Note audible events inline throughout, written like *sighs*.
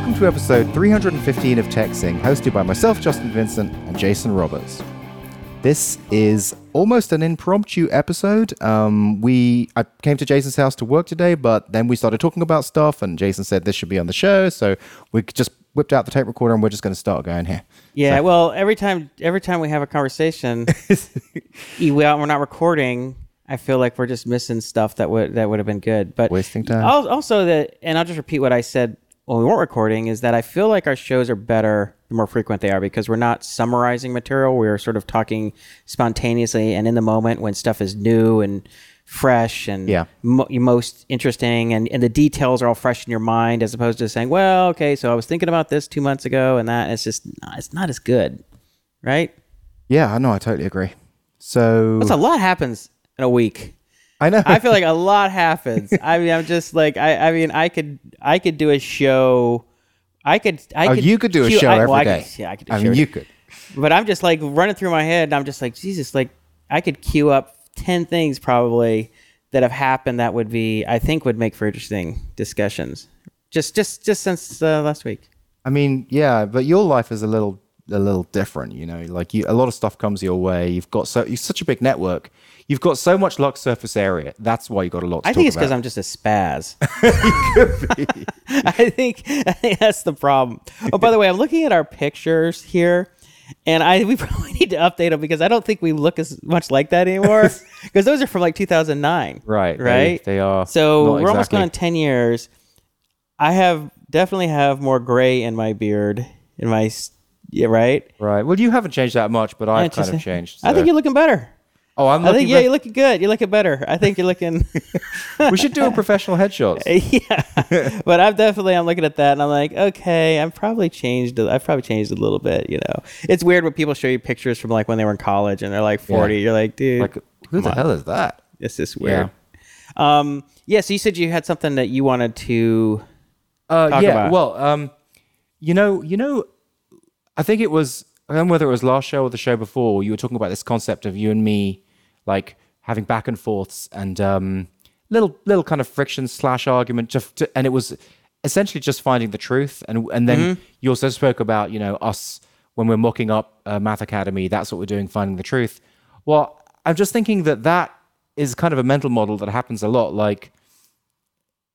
Welcome to episode 315 of TechZing, hosted by myself, Justin Vincent, and Jason Roberts. This is almost an impromptu episode. Um, we I came to Jason's house to work today, but then we started talking about stuff, and Jason said this should be on the show, so we just whipped out the tape recorder and we're just going to start going here. Yeah, so. well, every time every time we have a conversation, *laughs* we're not recording. I feel like we're just missing stuff that would that would have been good. But wasting time. Also, that, and I'll just repeat what I said when we weren't recording is that I feel like our shows are better the more frequent they are because we're not summarizing material. We're sort of talking spontaneously and in the moment when stuff is new and fresh and yeah. mo- most interesting and, and the details are all fresh in your mind as opposed to saying, well, okay, so I was thinking about this two months ago and that it's just it's not as good, right? Yeah, I know. I totally agree. So That's a lot happens in a week. I know. I feel like a lot happens. I mean, I'm just like I. I mean, I could. I could do a show. I could. I oh, could. you could do a show I, every well, day. I could, yeah, I could. Do I a mean, show you could. But I'm just like running through my head, and I'm just like, Jesus, like I could queue up ten things probably that have happened that would be, I think, would make for interesting discussions. Just, just, just since uh, last week. I mean, yeah, but your life is a little, a little different. You know, like you, a lot of stuff comes your way. You've got so, you're such a big network. You've got so much luck surface area. That's why you got a lot. I think it's because I'm just a spaz. *laughs* *laughs* I think I think that's the problem. Oh, by the way, I'm looking at our pictures here, and I we *laughs* probably need to update them because I don't think we look as much like that anymore. Because those are from like 2009. Right. Right. They, they are. So we're exactly. almost gone 10 years. I have definitely have more gray in my beard. In my yeah, right. Right. Well, you haven't changed that much, but I've kind of changed. So. I think you're looking better. Oh, I'm. I think yeah, you're looking good. You're looking better. I think you're looking. *laughs* *laughs* we should do a professional headshot. *laughs* yeah, but I'm definitely I'm looking at that and I'm like, okay, I'm probably changed. I've probably changed a little bit. You know, it's weird when people show you pictures from like when they were in college and they're like 40. Yeah. You're like, dude, like who the on. hell is that? This is weird. Yeah. Um. Yeah. So you said you had something that you wanted to. Uh. yeah. About. Well. Um. You know. You know. I think it was. I don't know whether it was last show or the show before. You were talking about this concept of you and me like having back and forths and um, little little kind of friction slash argument, just to, and it was essentially just finding the truth. And and then mm-hmm. you also spoke about you know us when we're mocking up uh, Math Academy. That's what we're doing, finding the truth. Well, I'm just thinking that that is kind of a mental model that happens a lot. Like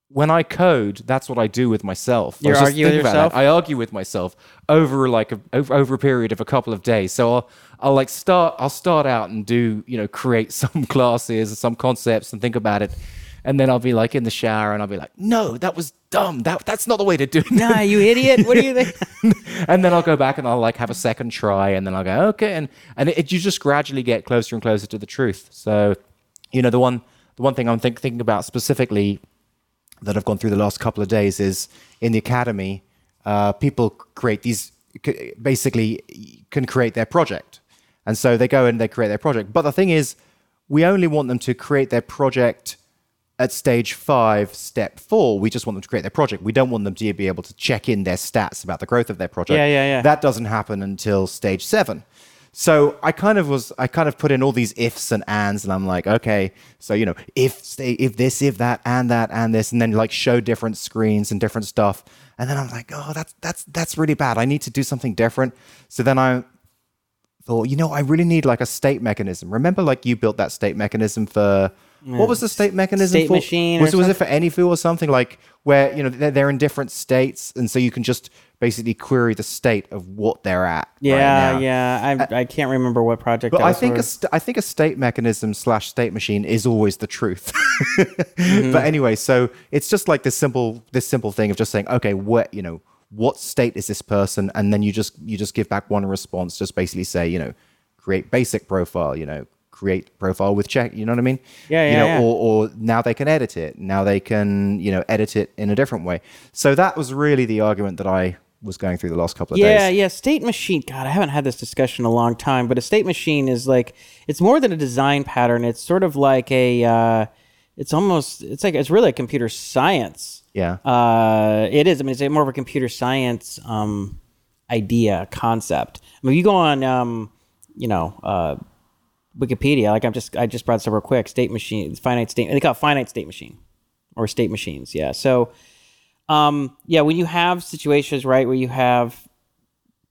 when I code, that's what I do with myself. You argue with yourself. I argue with myself over like a, over, over a period of a couple of days. So I'll, I'll like start. I'll start out and do you know create *laughs* some classes and some concepts and think about it, and then I'll be like in the shower and I'll be like, no, that was dumb. That that's not the way to do it. Nah, you idiot. What do you think? *laughs* and then I'll go back and I'll like have a second try, and then I'll go okay, and and it, you just gradually get closer and closer to the truth. So, you know, the one the one thing I'm think, thinking about specifically that I've gone through the last couple of days is in the academy, uh, people create these basically can create their project, and so they go and they create their project. But the thing is, we only want them to create their project at stage five, step four. We just want them to create their project. We don't want them to be able to check in their stats about the growth of their project. Yeah, yeah, yeah. That doesn't happen until stage seven. So I kind of was, I kind of put in all these ifs and ands, and I'm like, okay, so you know, if if this, if that, and that, and this, and then like show different screens and different stuff, and then I'm like, oh, that's that's that's really bad. I need to do something different. So then I thought, you know, I really need like a state mechanism. Remember, like you built that state mechanism for what was the state mechanism state for? machine? Was, was it for AnyFu or something like where you know they're, they're in different states, and so you can just basically query the state of what they're at. Yeah, right yeah. I, I can't remember what project. But I think a st- I think a state mechanism slash state machine is always the truth. *laughs* mm-hmm. But anyway, so it's just like this simple this simple thing of just saying, okay, what you know, what state is this person, and then you just you just give back one response, just basically say, you know, create basic profile, you know, create profile with check. You know what I mean? Yeah, yeah. You know, yeah. Or, or now they can edit it. Now they can you know edit it in a different way. So that was really the argument that I was going through the last couple of yeah, days. Yeah, yeah. State machine. God, I haven't had this discussion in a long time, but a state machine is like it's more than a design pattern. It's sort of like a. Uh, it's almost. It's like it's really a computer science. Yeah. Uh, it is. I mean, it's more of a computer science um, idea concept. I mean, you go on, um, you know, uh, Wikipedia. Like I'm just, I just brought this up real quick. State machine, finite state. They call it finite state machine, or state machines. Yeah. So um, yeah, when you have situations, right, where you have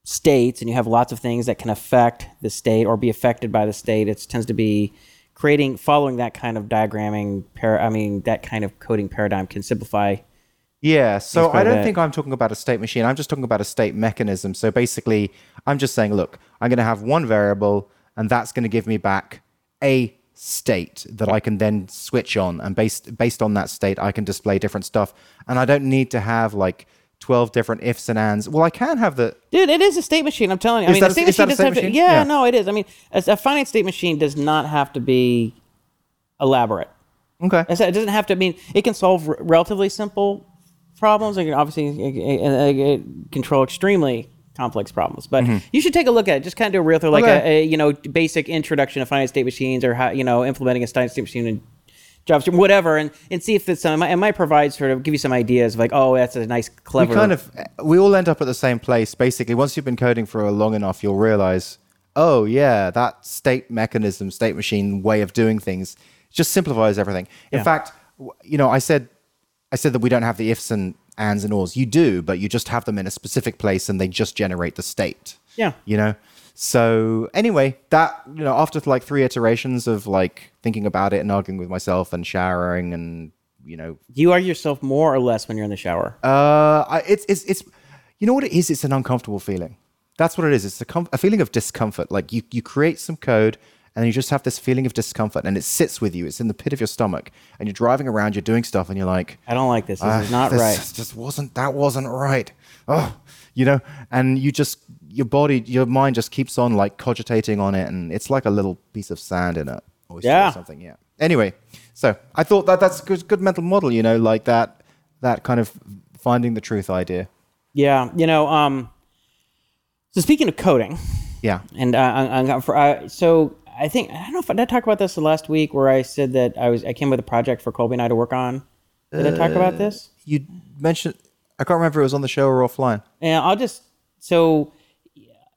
states and you have lots of things that can affect the state or be affected by the state, it tends to be creating, following that kind of diagramming, par- I mean, that kind of coding paradigm can simplify. Yeah, so I don't think I'm talking about a state machine. I'm just talking about a state mechanism. So basically, I'm just saying, look, I'm going to have one variable, and that's going to give me back a state that I can then switch on, and based based on that state, I can display different stuff. And I don't need to have like 12 different ifs and ands. Well, I can have the Dude, it is a state machine. I'm telling you. I mean, a a- state machine doesn't have to. Yeah, Yeah. no, it is. I mean, a, a finite state machine does not have to be elaborate. okay. It doesn't have to. I mean, it can solve r- relatively simple problems. It can obviously uh, uh, uh, control extremely complex problems. But you should take a look at it. Just kind of do a real through, like Okay. a, a you know basic introduction to finite state machines, or how you know implementing a finite state machine in JavaScript, whatever, and and see if it's um, it might provide sort of give you some ideas of like, oh, that's a nice, we clever. kind of we all end up at the same place basically once you've been coding for long enough you'll realize oh yeah that state mechanism state machine way of doing things just simplifies everything in Yeah. fact you know i said i said that we don't have the ifs and ands and ors you do but you just have them in a specific place and they just generate the state Yeah. you know so anyway that you know after like three iterations of like thinking about it and arguing with myself and showering and you know you argue yourself more or less when you're in the shower? uh, I, it's it's it's you know what it is. It's an uncomfortable feeling. That's what it is. It's a, com- a feeling of discomfort. Like you you create some code and you just have this feeling of discomfort and it sits with you. It's in the pit of your stomach and you're driving around. You're doing stuff and you're like, I don't like this. This "Ah, is not this right. Just wasn't that wasn't right. Oh, you know, and you just your body, your mind just keeps on like cogitating on it, and it's like a little piece of sand in it Yeah. or something. Yeah. Anyway, so I thought that that's a good, good mental model. You know, like that that kind of finding the truth idea. Yeah, you know. Um, so speaking of coding, Yeah. and uh, I, I, for, uh, so I think I don't know if I did I talk about this the last week where I said that I was I came with a project for Colby and I to work on. Did I talk uh, about this? You mentioned I can't remember if it was on the show or offline. Yeah, I'll just so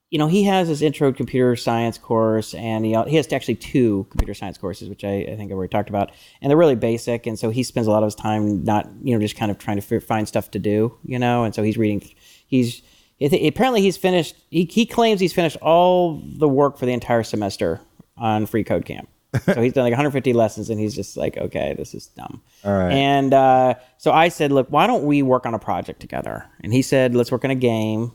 you know he has his intro to computer science course, and he he has actually two computer science courses, which I, I think I already talked about, and they're really basic. And so he spends a lot of his time not you know just kind of trying to fi- find stuff to do, you know. And so he's reading. He's apparently he's finished. He he claims he's finished all the work for the entire semester on Free Code Camp. so he's done like 150 lessons, and he's just like, okay, this is dumb. All right. And uh, so I said, look, why don't we work on a project together? And he said, let's work on a game.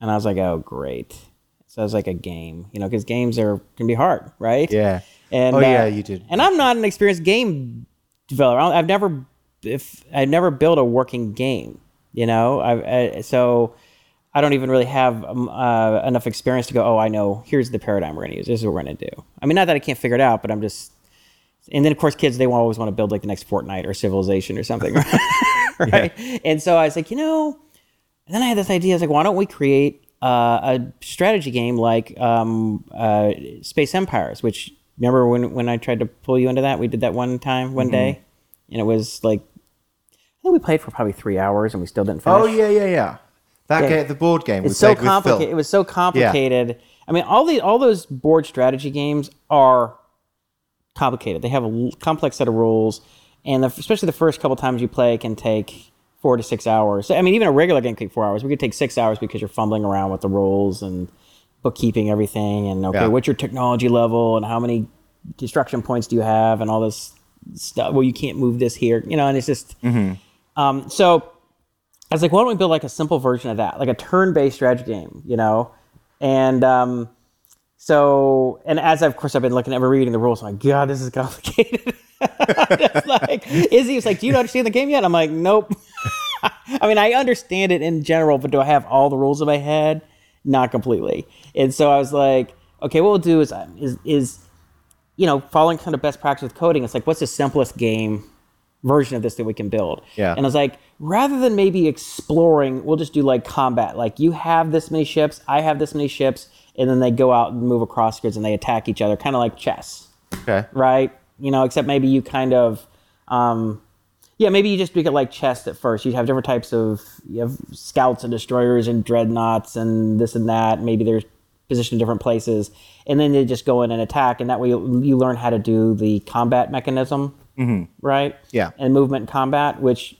And I was like, oh, great. So I was like, a game, you know, because games are can be hard, right? Yeah. And Oh, uh, yeah, you did. And I'm not an experienced game developer. I've never, if I've never built a working game, you know. I, I so I don't even really have um, uh, enough experience to go. Oh, I know. Here's the paradigm we're going to use. This is what we're going to do. I mean, not that I can't figure it out, but I'm just. And then of course, kids they always want to build like the next Fortnite or Civilization or something, *laughs* right? *laughs* And so I was like, you know, and then I had this idea. I was like, why don't we create uh, a strategy game like um, uh, Space Empires? Which remember when when I tried to pull you into that? We did that one time, one day, and it was like I think we played for probably three hours and we still didn't finish. Oh yeah, yeah, yeah. That Yeah. game, the board game. It's so played with Phil. complicated. It was so complicated. I mean, all the all those board strategy games are complicated. They have a complex set of rules, and the, especially the first couple times you play can take four to six hours. So, I mean, even a regular game can take four hours. We could take six hours because you're fumbling around with the rules and bookkeeping everything, and okay, Yeah. what's your technology level, and how many destruction points do you have, and all this stuff. Well, you can't move this here, you know, and it's just. Um, so I was like, why don't we build like a simple version of that, like a turn-based strategy game, you know? And um, so, and as of course I've been looking at reading the rules, I'm like, God, this is complicated. *laughs* Just like Izzy was like, Do you understand the game yet? I'm like, Nope. *laughs* I mean, I understand it in general, but do I have all the rules in my head? Not completely. And so I was like, okay, what we'll do is is is you know, following kind of best practice with coding, it's like, what's the simplest game version of this that we can build? Yeah. And I was like, rather than maybe exploring, we'll just do like combat. Like you have this many ships, I have this many ships, and then they go out and move across grids and they attack each other, kind of like chess, Okay. right? You know, except maybe you kind of, um, yeah, maybe you just make it like chess at first. You have different types of, you have scouts and destroyers and dreadnoughts and this and that. Maybe they're positioned in different places, and then they just go in and attack, and that way you, you learn how to do the combat mechanism, right? Yeah. and movement in combat, which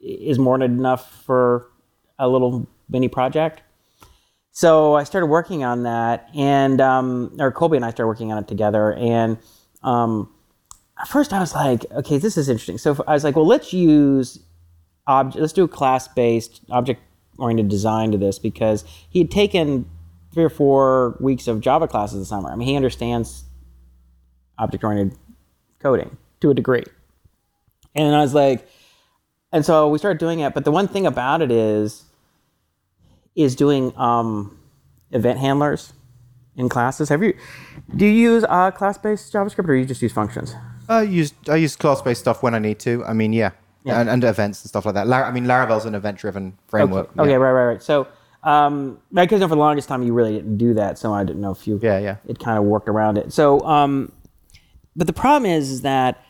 is more than enough for a little mini project. So I started working on that, and um, or Colby and I started working on it together. And um, at first, I was like, okay, this is interesting. So I was like, well, let's use object. Let's do a class-based, object-oriented design to this because he had taken three or four weeks of Java classes this summer. I mean, he understands object-oriented coding to a degree. And I was like, and so we started doing it. But the one thing about it is, is doing um, event handlers in classes. Have you, do you use uh, class-based JavaScript or you just use functions? I use I use class based stuff when I need to. I mean, yeah, Yeah. And, and events and stuff like that. Lar- I mean, Laravel's an event driven framework. Okay, yeah. right, right, right. So, um, because for the longest time you really didn't do that, so I didn't know if you. Yeah, yeah. It kind of worked around it. So, um, but the problem is, is that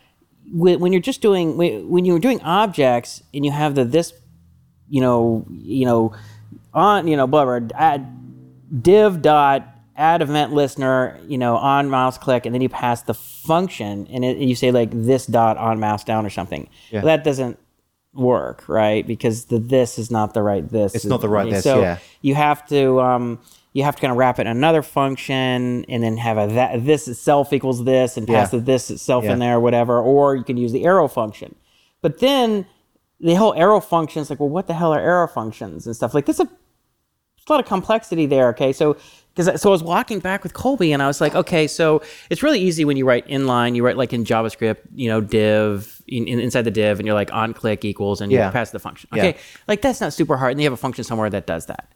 when, when you're just doing when, when you're doing objects and you have the this, you know, you know, on you know, blah blah, add div dot add event listener, you know, on mouse click, and then you pass the function, and it, you say like this dot on mouse down or something. Yeah. That doesn't work, right? Because the this is not the right this. It's not the right this, So yeah. you have to um, you have to kind of wrap it in another function, and then have a that this itself equals this, and pass Yeah. the this itself Yeah. in there, or whatever. Or you can use the arrow function. But then the whole arrow function is like, well, what the hell are arrow functions and stuff like this? Is a there's a lot of complexity there. Okay, so because so I was walking back with Colby, and I was like, okay, so it's really easy when you write inline. You write like in JavaScript, you know, div in, in- inside the div, and you're like on click equals, and Yeah. you pass the function. Yeah. Okay, like that's not super hard, and you have a function somewhere that does that.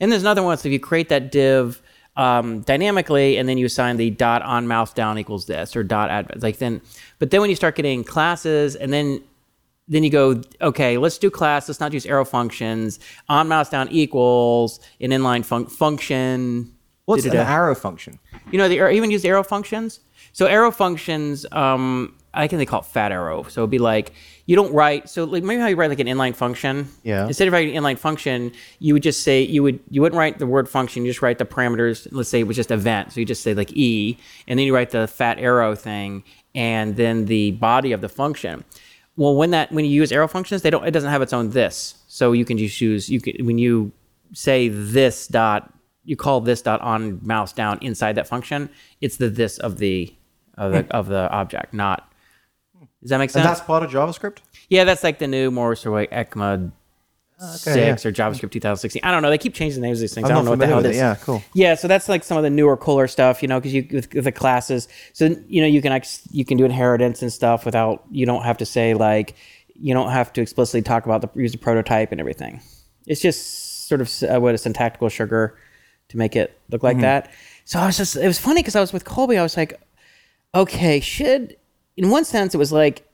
And there's another one. So if you create that div um, dynamically, and then you assign the dot on mouse down equals this or dot add like then, but then when you start getting classes, and then then you go, okay, let's do class. Let's not use arrow functions. On mouse down equals an inline fun- function. What's an arrow function? You know, they even use arrow functions. So arrow functions, um, I think they call it fat arrow. So it'd be like you don't write. So like maybe how you write like an inline function. Yeah. Instead of writing an inline function, you would just say you would you wouldn't write the word function. You just write the parameters. Let's say it was just event. So you just say like e, and then you write the fat arrow thing, and then the body of the function. Well, when that when you use arrow functions, they don't. It doesn't have its own this. So you can just use you can when you say this dot you call this dot on mouse down inside that function it's the this of the of the, of the object not does that make sense And that's part of JavaScript. yeah that's like the new more sort of like ecma Okay, 6 or javascript 2016 i don't know they keep changing the names of these things I'm i don't know what the hell it is Yeah, cool. yeah, so that's like some of the newer, cooler stuff, you know, because you with, with the classes. So you know, you can ex- you can do inheritance and stuff without you don't have to say like you don't have to explicitly talk about the use the prototype and everything. It's just sort of uh, what a syntactical sugar to make it look like that. So I was just it was funny because I was with Colby. I was like, okay, should in one sense it was like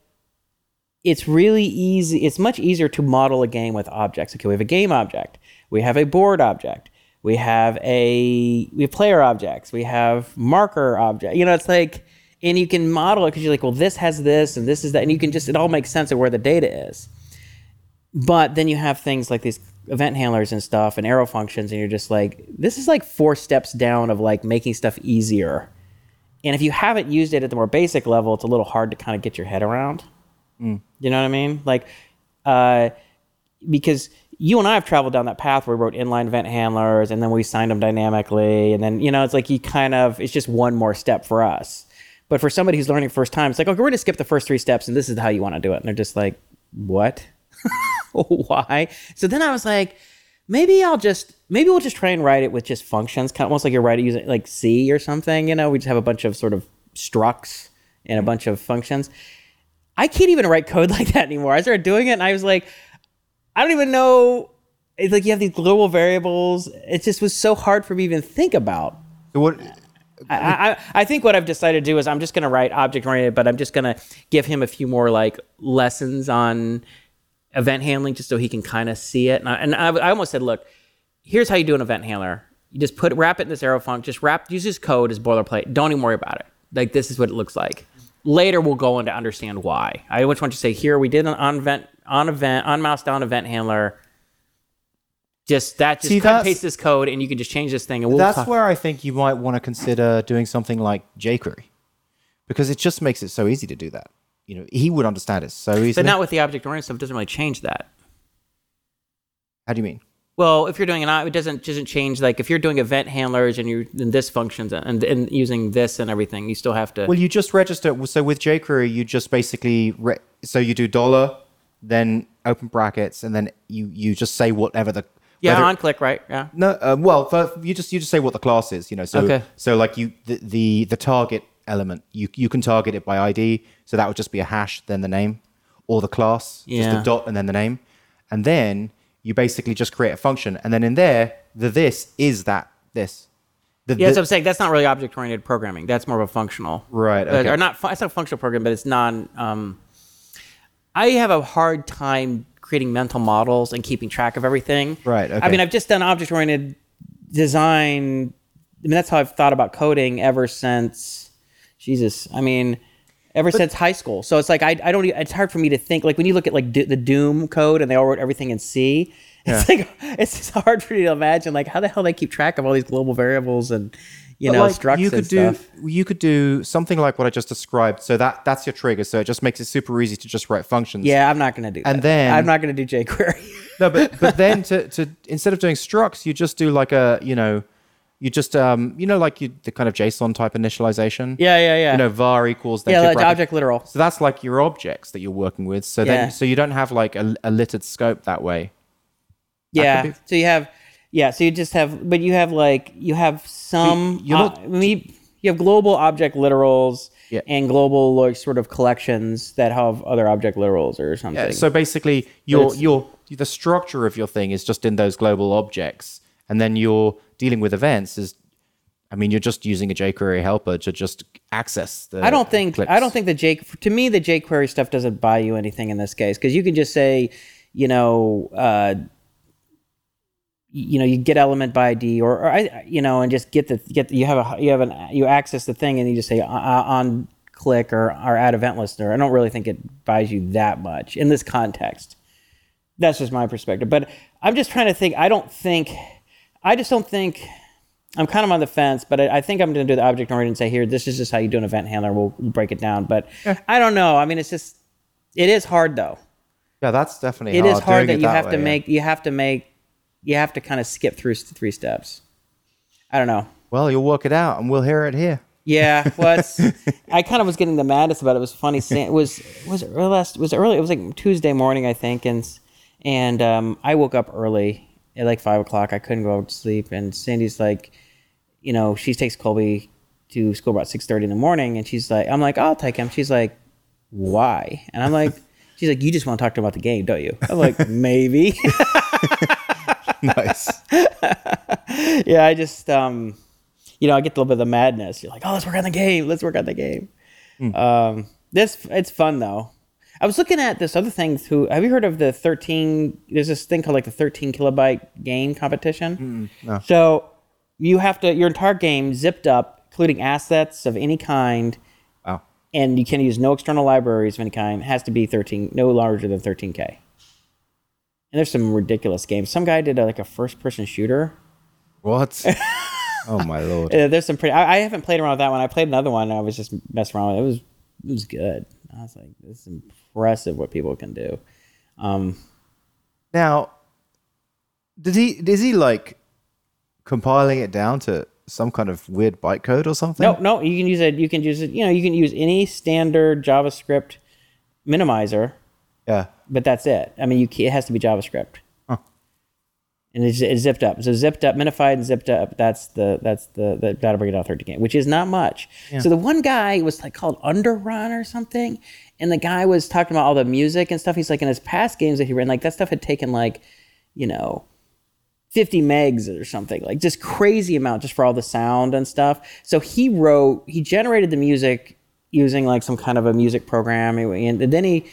it's really easy. It's much easier to model a game with objects. Okay, we have a game object, we have a board object, we have a we have player objects, we have marker object. You know, it's like, and you can model it because you're like, well, this has this and this is that, and you can just it all makes sense of where the data is. But then you have things like these event handlers and stuff and arrow functions, and you're just like, this is like four steps down of like making stuff easier. And if you haven't used it at the more basic level, it's a little hard to kind of get your head around. You know what I mean? Like, uh, because you and I have traveled down that path where we wrote inline event handlers and then we signed them dynamically. And then, you know, it's like you kind of, it's just one more step for us. But for somebody who's learning first time, it's like, okay, we're going to skip the first three steps and this is how you want to do it. And they're just like, what? *laughs* Why? So then I was like, maybe I'll just, maybe we'll just try and write it with just functions, kind of almost like you're writing using like C or something. You know, we just have a bunch of sort of structs and a bunch of functions. I can't even write code *laughs* like that anymore. I started doing it and I was like, I don't even know. It's like you have these global variables. It just was so hard for me to even think about. So what? I, I, I think what I've decided to do is I'm just going to write object oriented, but I'm just going to give him a few more like lessons on event handling just so he can kind of see it. And I, and I, I almost said, look, here's how you do an event handler. You just put wrap it in this arrow function. Just wrap use this code as boilerplate. Don't even worry about it. Like this is what it looks like. Later we'll go in to understand why. I just want you to say here we did an on event on event on mouse down event handler. Just that just See, cut and paste this code and you can just change this thing and we'll That's talk. where I think you might want to consider doing something like jQuery, because it just makes it so easy to do that. You know, he would understand it so easily. But not with the object oriented stuff. It doesn't really change that. How do you mean? Well, if you're doing an, it doesn't doesn't change. Like if you're doing event handlers and you're in this functions and, and using this and everything, you still have to. Well, you just register. So with jQuery, you just basically re- so you do dollar, then open brackets, and then you you just say whatever the yeah, whether- on click, right? Yeah. No, uh, well, for, you just you just say what the class is, you know. So Okay. so like you the, the the target element you you can target it by ID, so that would just be a hash, then the name, or the class, yeah. just a dot and then the name, and then you basically just create a function, and then in there the this is that this. The, Yeah, the- what I'm saying. That's not really object-oriented programming. That's more of a functional, Right, Uh, okay. or not? It's not a functional program, but it's non. Um, I have a hard time creating mental models and keeping track of everything. Right, Okay. I mean, I've just done object-oriented design. I mean, that's how I've thought about coding ever since. Jesus, I mean, ever since high school. So it's like I, I don't. It's hard for me to think. Like when you look at like Do- the Doom code and they all wrote everything in C. It's like *laughs* it's just hard for me to imagine like how the hell they keep track of all these global variables and you But, know like, structs you could and do stuff. you could do something like what I just described. So that that's your trigger. So it just makes it super easy to just write functions. Yeah, I'm not gonna do. And that. then- I'm not gonna do jQuery. No, but but *laughs* then to to instead of doing structs, you just do like a you know, you just um you know like you the kind of JSON type initialization. yeah, yeah, yeah. You know, var equals yeah, like object literal. So that's like your objects that you're working with. So Yeah. then so you don't have like a, a littered scope that way. Yeah. could be- So you have, yeah. So you just have, but you have like you have some. you're not- uh, I mean, you have global object literals Yeah. and global like sort of collections that have other object literals or something. Yeah, so basically, your your the structure of your thing is just in those global objects, and then you're dealing with events. Is, I mean, you're just using a jQuery helper to just access the. I don't think clips. I don't think the J to me the jQuery stuff doesn't buy you anything in this case because you can just say, you know, uh, you know, you get element by ID or, or I, you know, and just get the get the, you have a you have an you access the thing and you just say uh, uh, on click or or add event listener. I don't really think it buys you that much in this context. That's just my perspective, but I'm just trying to think. I don't think, I just don't think. I'm kind of on the fence, but I, I think I'm going to do the object oriented and say, here, this is just how you do an event handler. We'll, we'll break it down. But I don't know. I mean, it's just, it is hard though. Yeah, that's definitely It is hard doing that it you have way, to yeah. make, you have to make, you have to kind of skip through three steps. I don't know. Well, you'll work it out, and we'll hear it here. Yeah, *laughs* well, I kind of was getting the maddest about it. It was funny. It was was it early last was it early. It was like Tuesday morning, I think, and and um, I woke up early at like five o'clock. I couldn't go to sleep, and Sandy's like, you know, she takes Colby to school about six thirty in the morning, and she's like, I'm like, I'll take him. She's like, why? And I'm like, *laughs* she's like, you just want to talk to him about the game, don't you? I'm like, *laughs* maybe. *laughs* nice. yeah, I just um, you know, I get a little bit of the madness. You're like, oh, let's work on the game. Let's work on the game. Um, this it's fun though. I was looking at this other thing too. Have you heard of the 13? There's this thing called like the 13 kilobyte game competition. no. So you have to your entire game zipped up, including assets of any kind, Wow. and you can use no external libraries of any kind. It has to be 13, no larger than 13k. And there's some ridiculous games. Some guy did a, like a first person shooter. What? *laughs* oh my lord. Uh, there's some pretty. I, I haven't played around with that one. I played another one. And I was just messing around with it. It was it was good. I was like, this is impressive what people can do. Um, Now, did he? Is he like compiling it down to some kind of weird bytecode or something? no, no, you can use it. You can use it. You know, you can use any standard JavaScript minimizer, Yeah. but that's it. I mean, you it has to be JavaScript. And it's, it's zipped up. So zipped up, minified, and zipped up. That's the that's the the that'll bring it down thirty game, which is not much. So the one guy was like called Underrun or something, and the guy was talking about all the music and stuff. He's like in his past games that he ran, like that stuff had taken like, you know, 50 megs or something like just crazy amount just for all the sound and stuff so he wrote he generated the music using like some kind of a music program and then he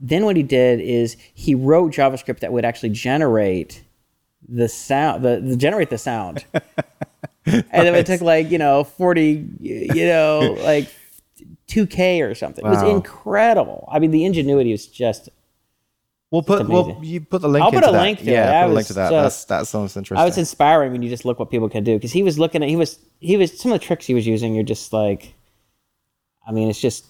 then what he did is he wrote javascript that would actually generate the sound the, the generate the sound *laughs* and then it took like you know 40 you know *laughs* like 2k or something it was incredible i mean the ingenuity was just We'll put well you put the link. I'll put a that. link to it. yeah, put a link to that. just- That's that sounds interesting. I was inspiring when you just look what people can do because he was looking at he was he was some of the tricks he was using. You're just like, I mean, it's just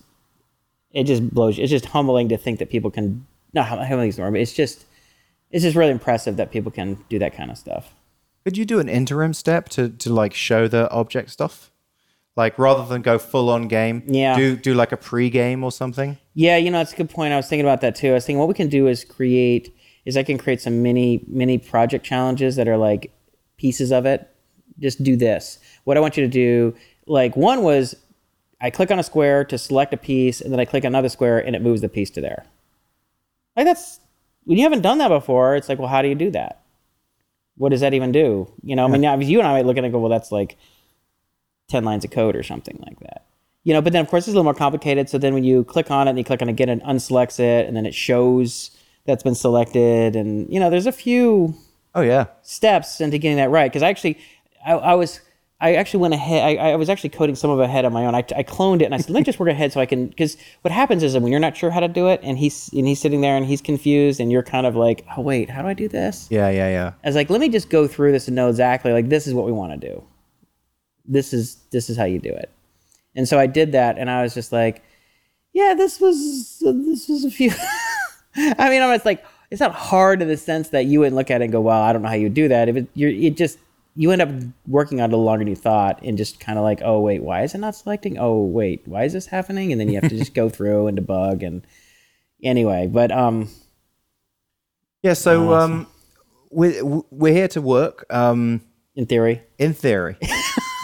it just blows. you. It's just humbling to think that people can not humbling is but it's just it's just really impressive that people can do that kind of stuff. Could you do an interim step to to like show the object stuff? Like rather than go full on game, Yeah. Do do like a pre game or something. Yeah, you know, it's a good point. I was thinking about that too. I was thinking what we can do is create is I can create some mini mini project challenges that are like pieces of it. Just do this. What I want you to do, like one was I click on a square to select a piece, and then I click another square and it moves the piece to there. Like that's you haven't done that before, it's like, well, how do you do that? What does that even do? You know, I mean, now you and I might look at it and go, well, that's like 10 lines of code or something like that. You know, but then of course it's a little more complicated. So then when you click on it and you click on it again and unselects it, and then it shows that's been selected. And, you know, there's a few Oh yeah. steps into getting that right. Cause I actually, I, I was, I actually went ahead. I, I was actually coding some of it ahead on my own. I, I cloned it and I said, let me just work ahead so I can. Because what happens is when you're not sure how to do it, and he's and he's sitting there and he's confused, and you're kind of like, oh wait, how do I do this? Yeah, yeah, yeah. I was like, let me just go through this and know exactly like this is what we want to do. This is this is how you do it. And so I did that, and I was just like, yeah, this was this was a few. *laughs* I mean, I was like, it's not hard in the sense that you wouldn't look at it and go, well, I don't know how you do that. If it, you're, it just you end up working on it longer than you thought, and just kind of like, oh wait, why is it not selecting? Oh wait, why is this happening? And then you have to just go through and debug and anyway, but um, Yeah. So um, we're we're here to work. Um, in theory, in theory,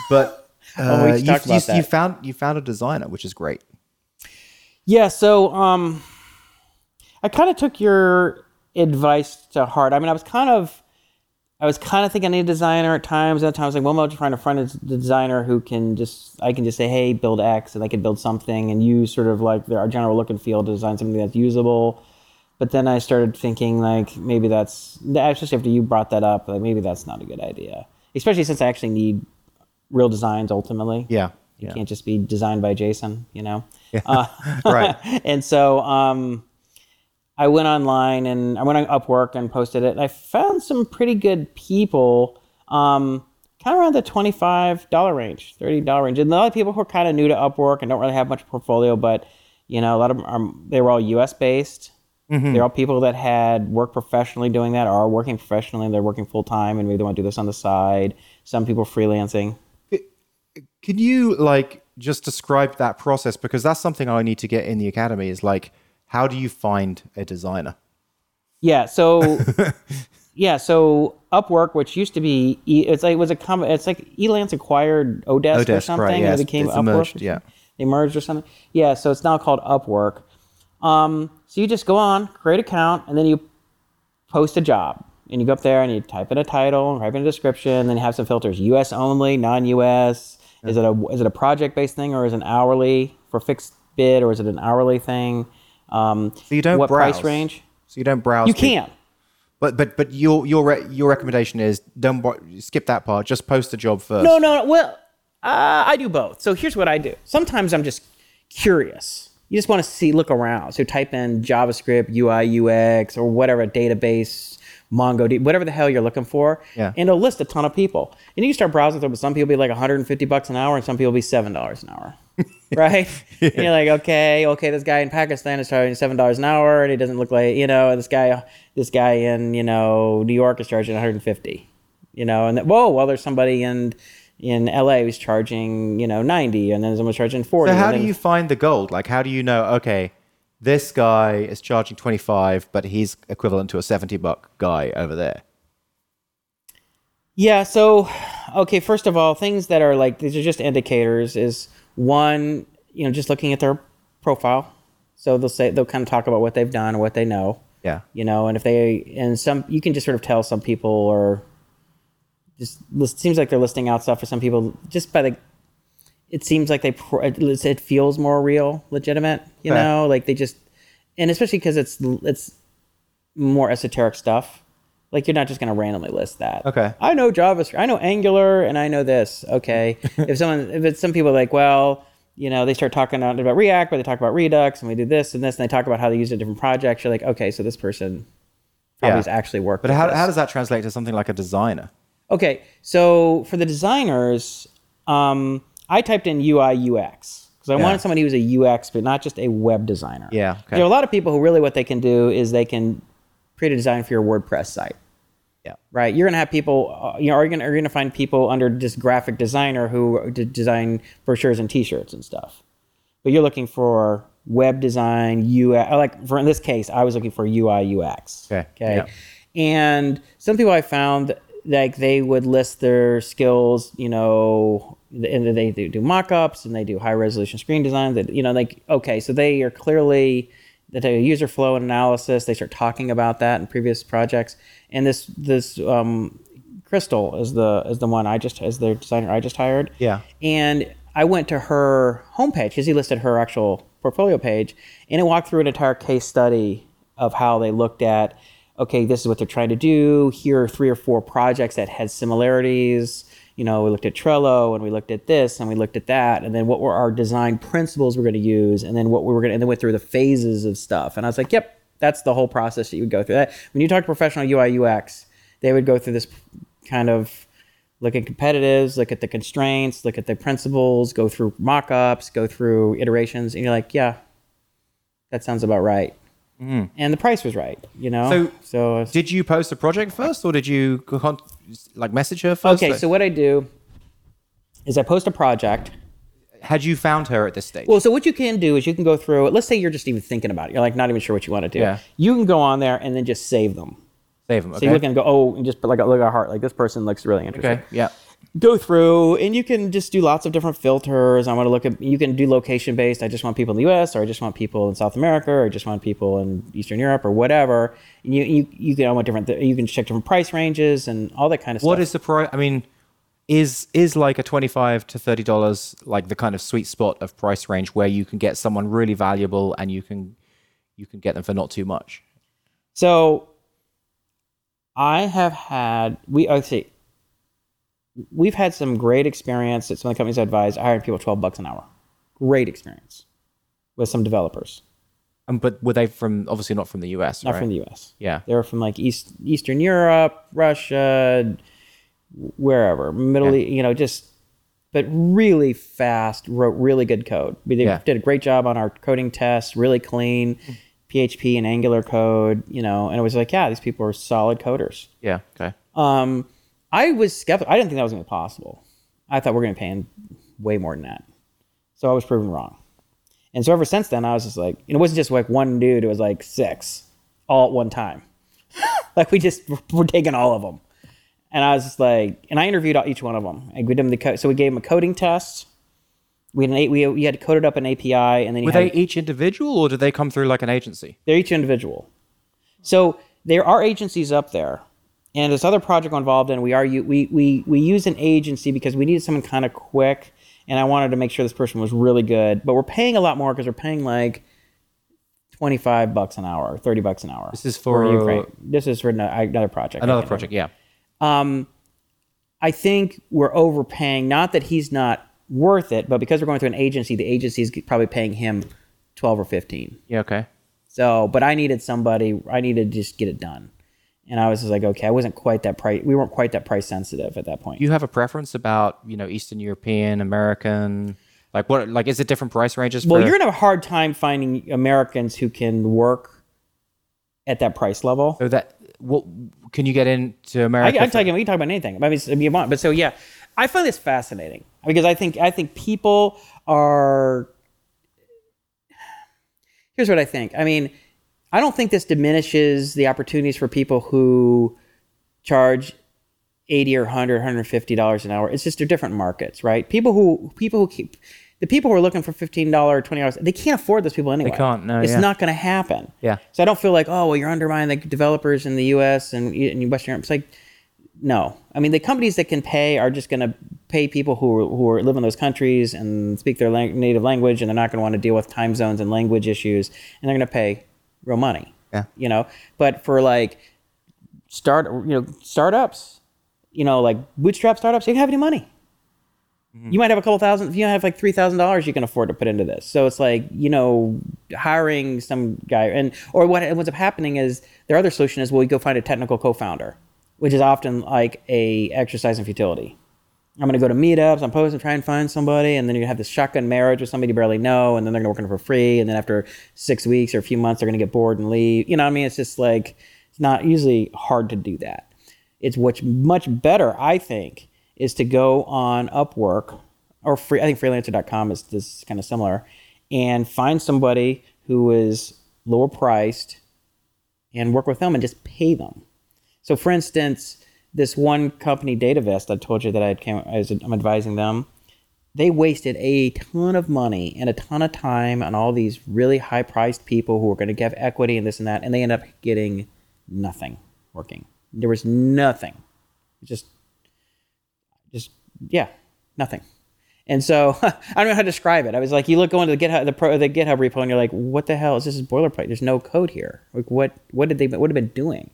but *laughs* Oh, uh, you, you, you found you found a designer, which is great. Yeah, so um I kind of took your advice to heart. I mean, I was kind of I was kind of thinking I need a designer at times. At times, I was like, well, I'm just trying to find a designer who can just I can just say, hey, build X, and I can build something, and use sort of like their general look and feel to design something that's usable. But then I started thinking like maybe that's especially after you brought that up, like maybe that's not a good idea, especially since I actually need real designs ultimately. Yeah. It Yeah. can't just be designed by Jason, you know. Uh, *laughs* Right. *laughs* and so um, I went online and I went on Upwork and posted it. And I found some pretty good people, um, kind of around the twenty-five dollar range, thirty dollar range, and a lot of people who are kind of new to Upwork and don't really have much portfolio, but you know, a lot of them are they were all U.S. based. They're all people that had worked professionally doing that, or are working professionally. and They're working full time, and maybe they want to do this on the side. Some people freelancing. Can you like just describe that process because that's something I need to get in the academy is like how do you find a designer? Yeah. So, *laughs* yeah. So Upwork, which used to be, it's like it was a com- It's like Elance acquired Odesk, or Odesk, right, something, and it became it's Upwork. merged, or yeah. something. They merged or something. Yeah. So it's now called Upwork. Um, so you just go on, create account, and then you post a job. And you go up there and you type in a title, type in a description, and then you have some filters: U.S. only, non-U.S. Is it a is it a project-based thing or is it an hourly for fixed bid or is it an hourly thing? Um, So you don't what browse. price range? So you don't browse. You people. can. But but but your your re- your recommendation is don't bo- skip that part. Just post the job first. No, no, no. Well, uh, I do both. So here's what I do. Sometimes I'm just curious. You just want to see, look around. So type in JavaScript, UI, UX, or whatever database, MongoDB, whatever the hell you're looking for. Yeah. And it'll list a ton of people. And you can start browsing through, but some people be like 150 bucks an hour, and some people be seven dollars an hour. *laughs* right? And you're like, okay, okay, this guy in Pakistan is charging seven dollars an hour, and he doesn't look like, you know, this guy, this guy in, you know, New York is charging 150 you know, and then, whoa, well, there's somebody in in LA who's charging, you know, 90, and then someone's charging 40. So how and do you find the gold? Like how do you know? Okay, this guy is charging twenty five, but he's equivalent to a seventy buck guy over there. Yeah, so, okay, first of all, things that are like, these are just indicators is one, you know, just looking at their profile. So they'll say, they'll kind of talk about what they've done or what they know. Yeah. you know and if they and some you can just sort of tell some people or just it seems like they're listing out stuff for some people just by the it seems like they it feels more real legitimate you Okay. know like they just and especially because it's it's more esoteric stuff like you're not just going to randomly list that Okay. i know javascript i know angular and i know this okay *laughs* if someone if it's some people like well you know they start talking about react but they talk about redux and we do this and this and they talk about how they use it in different projects you're like okay so this person probably Yeah. has actually worked But how, this. how does that translate to something like a designer? Okay, so for the designers, um, I typed in UI UX because I Yeah. wanted somebody who's a UX, but not just a web designer. Yeah, okay. There are a lot of people who really what they can do is they can create a design for your WordPress site. Yeah. Right. You're gonna have people. Uh, you know, are you gonna are you gonna find people under just graphic designer who d- design brochures and T-shirts and stuff? But you're looking for web design, UI. Like for in this case, I was looking for UI UX. Okay, Okay. yeah. And some people I found like they would list their skills, you know, and they do, do mock-ups and they do high resolution screen design. That you know, like okay, so they are clearly that they user flow and analysis. They start talking about that in previous projects. And this this um, Crystal is the is the one I just as their designer I just hired. Yeah. And I went to her homepage because he listed her actual portfolio page, and it walked through an entire case study of how they looked at, okay, this is what they're trying to do. Here are three or four projects that had similarities. You know, we looked at Trello and we looked at this and we looked at that, and then what were our design principles we're going to use, and then what we were going to, and then went through the phases of stuff. And I was like, yep, that's the whole process that you would go through. That when you talk to professional UI UX, they would go through this kind of look at competitives, look at the constraints, look at the principles, go through mock-ups, go through iterations, and you're like, yeah, that sounds about right. And the price was right, you know. So- so uh, Did you post a project first, or did you con- like message her first? okay. So what I do is I post a project. had you found her at this stage? Well, so what you can do is you can go through it. Let's say you're just even thinking about it. You're like not even sure what you want to do. Yeah. You can go on there and then just save them. Save them. Okay. So you look and go, oh, and just put like a, look at a heart. Like this person looks really interesting. okay. Yeah. Go through and you can just do lots of different filters. I want to look at you can do location based. I just want people in the US or I just want people in South America or I just want people in Eastern Europe or whatever. And you you you can I want different you can check different price ranges and all that kind of What stuff. What is the price? I mean, is is like a twenty five to thirty dollars like the kind of sweet spot of price range where you can get someone really valuable and you can you can get them for not too much? So I have had we I see we've had some great experience at some of the companies I advise. Hired people twelve bucks an hour. Great experience with some developers, Um, but were they from obviously not from the US? not right? from the US. yeah. They were from like East Eastern Europe, Russia, wherever, Middle Yeah. East, you know, just but really fast, wrote really good code. We did, Yeah. did a great job on our coding tests, really clean PHP and Angular code, you know, and it was like, yeah, these people are solid coders. Yeah. Okay. Um, I was skeptical. I didn't think that was going to be possible. I thought we're going to pay him way more than that. So I was proven wrong. And so ever since then, I was just like, and it wasn't just like one dude, it was like six all at one time. *laughs* like we just were taking all of them. And I was just like, and I interviewed each one of them. I gave them the code. So we gave them a coding test. We had an, we, we had coded up an API, and then you Were had, they each individual or did they come through like an agency? they're each individual. So there are agencies up there, and this other project I'm involved in, we are we we we use an agency because we needed someone kind of quick, and I wanted to make sure this person was really good. But we're paying a lot more because we're paying like twenty five bucks an hour, thirty bucks an hour. This is for- Ukraine. This is for ano- another project. Another project. Yeah. Um, I think we're overpaying. Not that he's not worth it, but because we're going through an agency, the agency is probably paying him twelve or fifteen. Yeah. Okay. So, but I needed somebody. I needed to just get it done, and I was just like, okay, I wasn't quite that price. We weren't quite that price sensitive at that point. You have a preference about you know Eastern European, American, like what? Like is it different price ranges? well, you're gonna have a hard time finding Americans who can work at that price level. so that what can you get into America? I tell you, we can talk about anything. I mean, if you want, but so yeah, I find this fascinating because I think I think people are. Here's what I think. I mean, I don't think this diminishes the opportunities for people who charge 80 or 100 150 dollars an hour. It's just they're different markets right? People who people who keep the people who are looking for 15 dollars or 20 dollars they can't afford those people anyway. They can't, no, it's yeah. not going to happen. Yeah. so i don't feel like oh well you're undermining the developers in the us and in western europe. It's like no. I mean the companies that can pay are just going to pay people who, who are, live in those countries and speak their lang- native language and they're not going to want to deal with time zones and language issues and they're going to pay real money Yeah. you know? But for like start you know startups you know like bootstrap startups you don't have any money mm-hmm. you might have a couple thousand if you have like three thousand dollars you can afford to put into this. So it's like you know hiring some guy and or what ends up happening is their other solution is well you go find a technical co-founder which is often like a exercise in futility I'm going to go to meetups. I'm posting, try and find somebody, and then you have this shotgun marriage with somebody you barely know, and then they're going to work on it for free, and then after six weeks or a few months, they're going to get bored and leave. You know, what I mean, it's just like It's not usually hard to do that. It's what's much better, I think, is to go on Upwork or free. I think freelancer.com is this kind of similar, and find somebody who is lower priced and work with them and just pay them. So, for instance, this one company, DataVest, I told you that I came, I was, I'm advising them. They wasted a ton of money and a ton of time on all these really high priced people who were going to give equity and this and that, and they end up getting nothing working. There was nothing. Just, just yeah, nothing. And so *laughs* I don't know how to describe it. I was like, you look going to the GitHub, the, pro, the GitHub repo, and you're like, what the hell is this? Is boilerplate? There's no code here. Like, what? What did they? What have been doing?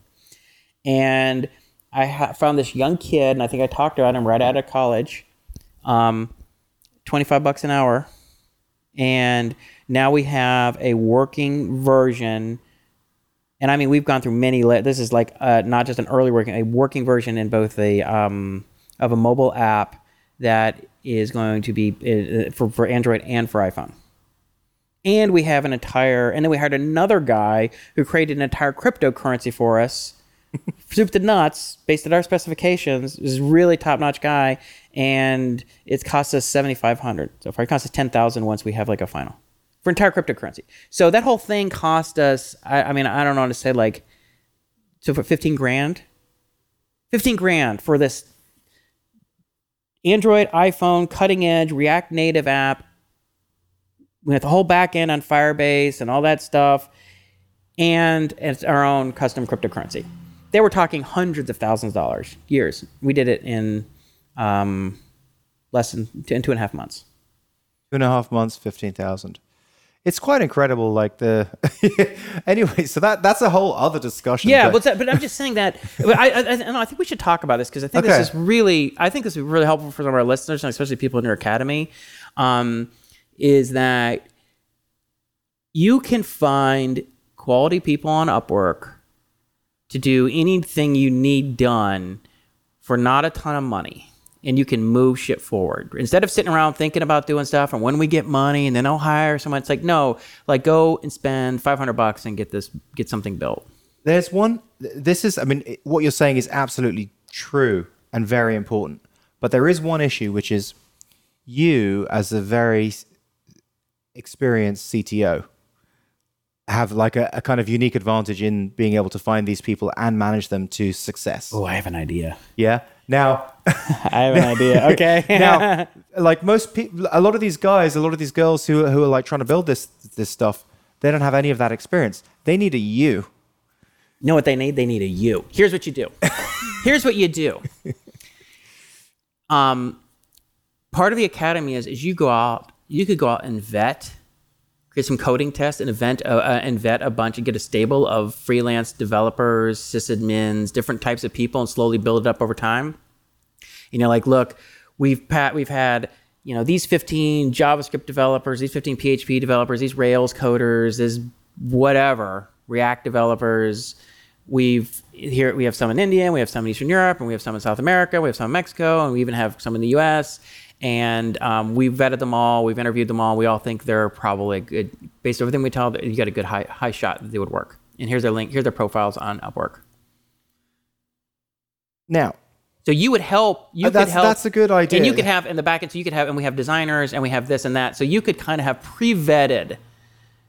And I ha- found this young kid, and I think I talked about him right out of college. Um, 25 bucks an hour. And now we have a working version. And I mean, we've gone through many. Le- this is like uh, not just an early working, a working version in both the um, of a mobile app that is going to be uh, for, for Android and for iPhone. And we have an entire, and then we hired another guy who created an entire cryptocurrency for us soup to nuts, based on our specifications, is really top notch guy, and it cost us seventy five hundred. So far, it cost us ten thousand once we have like a final for entire cryptocurrency. So that whole thing cost us. I, I mean, I don't know how to say like, so for fifteen grand, fifteen grand for this Android, iPhone, cutting edge React Native app. We have the whole back end on Firebase and all that stuff, and it's our own custom cryptocurrency they were talking hundreds of thousands of dollars, years. We did it in um, less than two, in two and a half months. Two and a half months, fifteen thousand. It's quite incredible. Like the *laughs* anyway, so that that's a whole other discussion. Yeah, but, but, but I'm just saying that I, I, I, think we should talk about this because I think okay. this is really I think this would be really helpful for some of our listeners, and especially people in your academy. Um, is that you can find quality people on Upwork to do anything you need done for not a ton of money and you can move shit forward instead of sitting around thinking about doing stuff and when we get money and then I'll hire someone. It's like no, like go and spend five hundred bucks and get this get something built. There's one. This is. I mean, what you're saying is absolutely true and very important. But there is one issue, which is you as a very experienced CTO have like a, a, kind of unique advantage in being able to find these people and manage them to success. Oh, I have an idea. Yeah. Now, *laughs* I have an idea. *laughs* Okay. now, *laughs* like most people, a lot of these guys, a lot of these girls who who are like trying to build this this stuff, they don't have any of that experience. They need a you. You know what they need? They need a you. Here's what you do. Here's what you do. Um, part of the academy is is you go out. You could go out and vet get some coding tests and event uh, and vet a bunch and get a stable of freelance developers, sysadmins, different types of people, and slowly build it up over time. You know, like look, we've pat we've had you know these 15 JavaScript developers, these 15 PHP developers, these Rails coders, this whatever React developers. We've here we have some in India, we have some in Eastern Europe, and we have some in South America, we have some in Mexico, and we even have some in the U.S and um, we've vetted them all. We've interviewed them all. We all think they're probably good. Based on everything we tell, you got a good high high shot that they would work. And here's their link. Here's their profiles on Upwork. Now, so you would help. You uh, that's, could help. That's a good idea. And you could have in the back end. So you could have, and we have designers, and we have this and that. So you could kind of have pre-vetted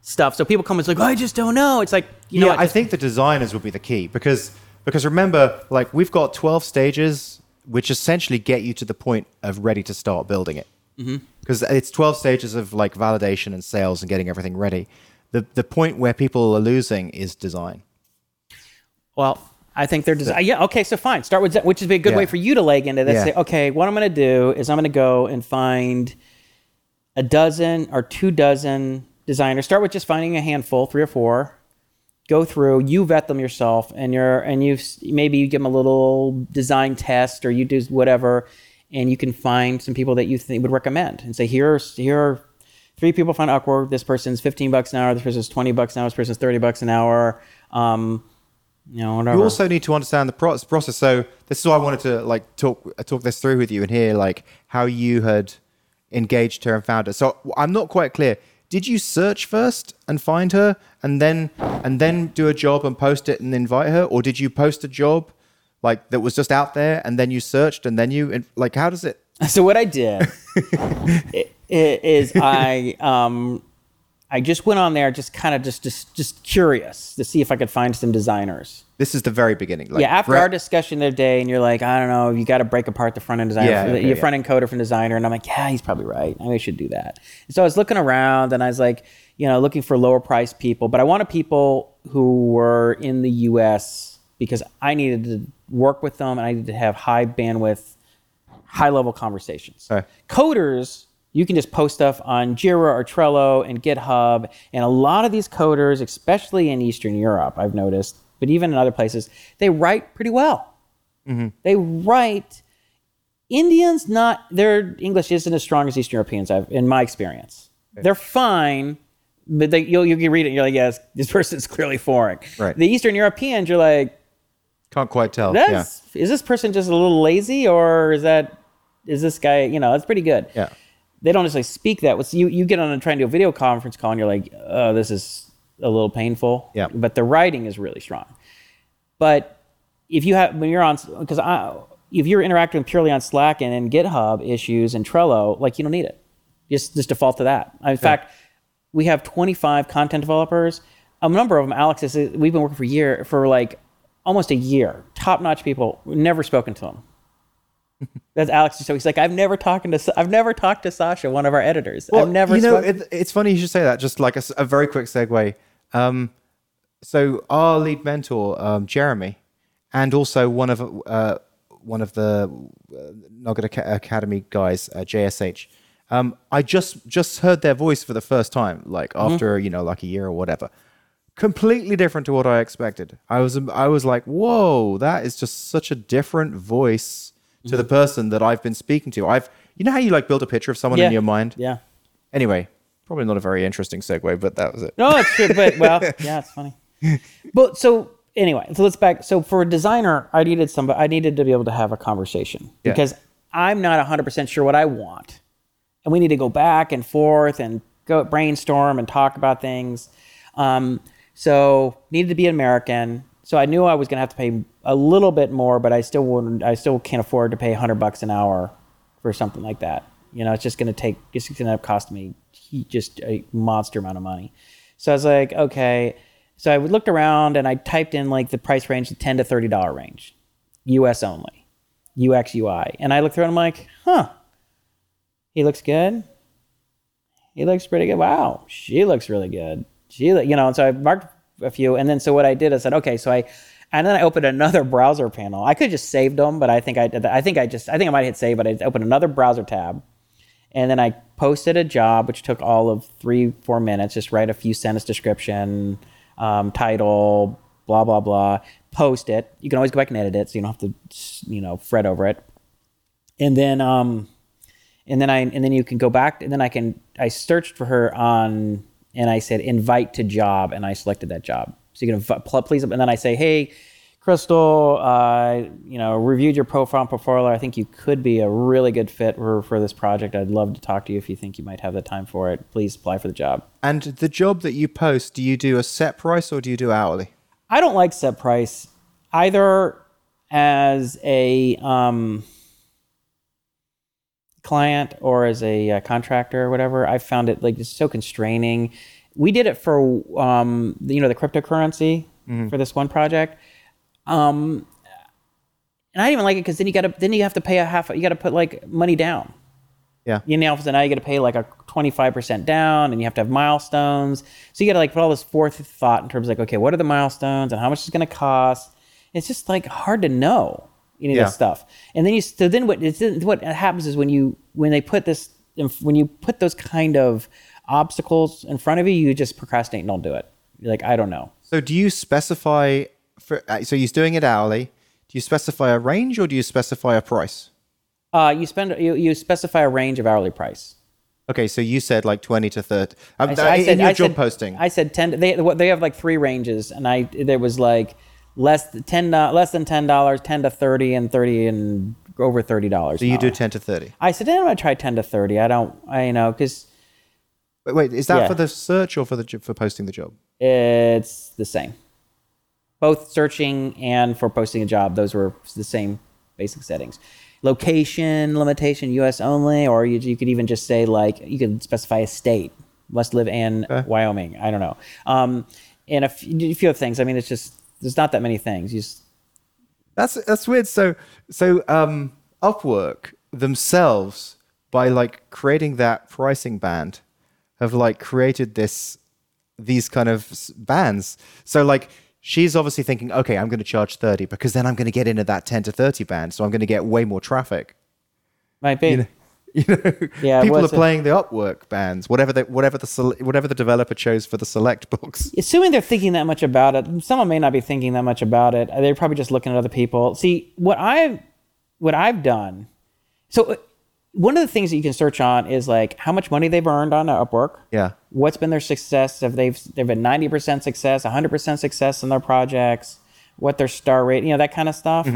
stuff. So people come and like, oh, I just don't know. It's like, you know, yeah, I think the designers would be the key because because remember, like we've got twelve stages which essentially get you to the point of ready to start building it. Because mm-hmm. it's 12 stages of like validation and sales and getting everything ready. The, the point where people are losing is design. Well, I think they're design. Yeah. Okay. So fine. Start with which would be a good yeah. way for you to leg into this. Yeah. Say, okay, what I'm going to do is I'm going to go and find a dozen or two dozen designers. Start with just finding a handful, three or four, go through, you vet them yourself, and you're and you maybe you give them a little design test or you do whatever, and you can find some people that you think would recommend and say here's here are three people find Upwork. This person's fifteen bucks an hour. This person's twenty bucks an hour. This person's thirty bucks an hour. Um, you know. You also need to understand the process. So this is why I wanted to like talk talk this through with you and hear like how you had engaged her and found her. So I'm not quite clear did you search first and find her and then and then do a job and post it and invite her or did you post a job like that was just out there and then you searched and then you like how does it *laughs* So what I did *laughs* is I um I just went on there just kind of just just just curious to see if I could find some designers. This is the very beginning like Yeah, after our discussion the other day, and you're like, I don't know, you got to break apart the front end designer, Yeah, okay, your yeah. front end coder from designer, and I'm like, yeah, he's probably right. I should do that. And so I was looking around, and I was like, you know, looking for lower price people, but I wanted people who were in the U.S. because I needed to work with them, and I needed to have high bandwidth, high level conversations. Okay. Coders. You can just post stuff on Jira or Trello and GitHub. And a lot of these coders, especially in Eastern Europe, I've noticed, but even in other places, they write pretty well. Mm-hmm. They write. Indians not their English isn't as strong as Eastern Europeans. I've in my experience. They're fine, but they you'll you can read it. and You're like, yes, this *laughs* person's clearly foreign. Right. The Eastern Europeans, you're like, can't quite tell yeah is this person just a little lazy or is that is this guy? You know, that's pretty good yeah they don't necessarily speak that. So you, you get on and try and do a video conference call and you're like, oh, this is a little painful. Yeah. But the writing is really strong. But if you have, when you're on, because I, if you're interacting purely on Slack and in GitHub issues and Trello, like you don't need it. Just, just default to that. In fact, we have 25 content developers. A number of them, Alex, is, we've been working for a year, for like almost a year. Top notch people. Never spoken to them. *laughs* That's Alex. So he's like, I've never talked to, I've never talked to Sasha, one of our editors. I've never. You know, it, it's funny you should say that. Just like a very quick segue. Um, so our lead mentor, um, Jeremy, and also one of uh, one of the uh, Nugget Academy guys, uh, JSH. Um, I just just heard their voice for the first time, like Mm-hmm. after you know, like a year or whatever. Completely different to what I expected. I was I was like, whoa, that is just such a different voice to Mm-hmm. the person that I've been speaking to. I've you know how you like build a picture of someone Yeah. in your mind. yeah. Anyway, probably not a very interesting segue, but that was it. No, it's true, but well, *laughs* yeah, it's funny. But so anyway, so let's back. So for a designer, I needed somebody. I needed to be able to have a conversation Yeah. because I'm not 100 percent sure what I want, and we need to go back and forth and go brainstorm and talk about things. Um, so needed to be an American. So I knew I was going to have to pay a little bit more, but I still wouldn't. I still can't afford to pay 100 bucks an hour for something like that. You know, it's just going to take. It's going to cost me just a monster amount of money. So I was like, okay. So I looked around and I typed in like the price range, the ten to thirty dollar range, U.S. only, UX UI, and I looked through and I'm like, huh, he looks good. He looks pretty good. Wow, she looks really good. She, you know, and so I marked a few, and then so what I did, I said, okay, so I, and then I opened another *laughs* browser panel. I could have just saved them, but I think I, I think I just, I think I might hit save, but I opened another browser tab, and then I posted a job, which took all of three, four minutes. Just write a few sentence description, um, title, blah blah blah. Post it. You can always go back and edit it, so you don't have to, you know, fret over it. And then, um, and then I, and then you can go back, and then I can, I searched for her on, and I said invite to job, and I selected that job. So you can please, and then I say, hey, Crystal, uh, you know, reviewed your profile and portfolio. I think you could be a really good fit for, for this project. I'd love to talk to you if you think you might have the time for it. Please apply for the job. And the job that you post, do you do a set price or do you do hourly? I don't like set price either as a um, client or as a uh, contractor or whatever. I found it like it's so constraining. We did it for um, you know the cryptocurrency for this one project. Um, and I didn't even like it because then you got to then you have to pay a half. You got to put like money down. Yeah. You know, so now you got to pay like a 25% down and you have to have milestones. So you got to like put all this forth thought in terms of like, okay, what are the milestones and how much is going to cost? It's just like hard to know any of Yeah. this stuff. And then you, so then what, it's, what happens is when you, when they put this, when you put those kind of obstacles in front of you, you just procrastinate and don't do it. You're like, I don't know. So do you specify for uh, so he's doing it hourly? Do you specify a range or do you specify a price? Uh, you spend, you, you specify a range of hourly price. Okay, so you said like twenty to thirty. Um, I said- I in said- your I job said- posting. I said ten. They they have like three ranges, and I there was like less than ten less than ten dollars, ten to thirty, and thirty and over thirty dollars. so you do ten to thirty. I said, "Eh, I'm gonna try ten to thirty. I don't, I you know, because Wait, wait, is that Yeah. for the search or for the for posting the job? It's the same. Both searching and for posting a job, those were the same basic settings. Location limitation, U.S. only, or you, you could even just say like you could specify a state, must live in Wyoming. I don't know. Um, and a few, a few other things. I mean, it's just there's not that many things. You just That's that's weird. So so um, Upwork themselves by like creating that pricing band have like created this these kind of bands. So like she's obviously thinking, okay, I'm going to charge thirty because then I'm going to get into that ten to thirty band, so I'm going to get way more traffic. might be. You know, *laughs* you know Yeah, people are what's it- playing the Upwork bands, whatever the whatever the whatever the developer chose for the select books. *laughs* assuming they're thinking that much about it someone may not be thinking that much about it they're probably just looking at other people see what i've what i've done so uh, one of the things that you can search on is like how much money they've earned on upwork Yeah. What's been their success if they've they've been 90% success 100% success in their projects what their star rate you know that kind of stuff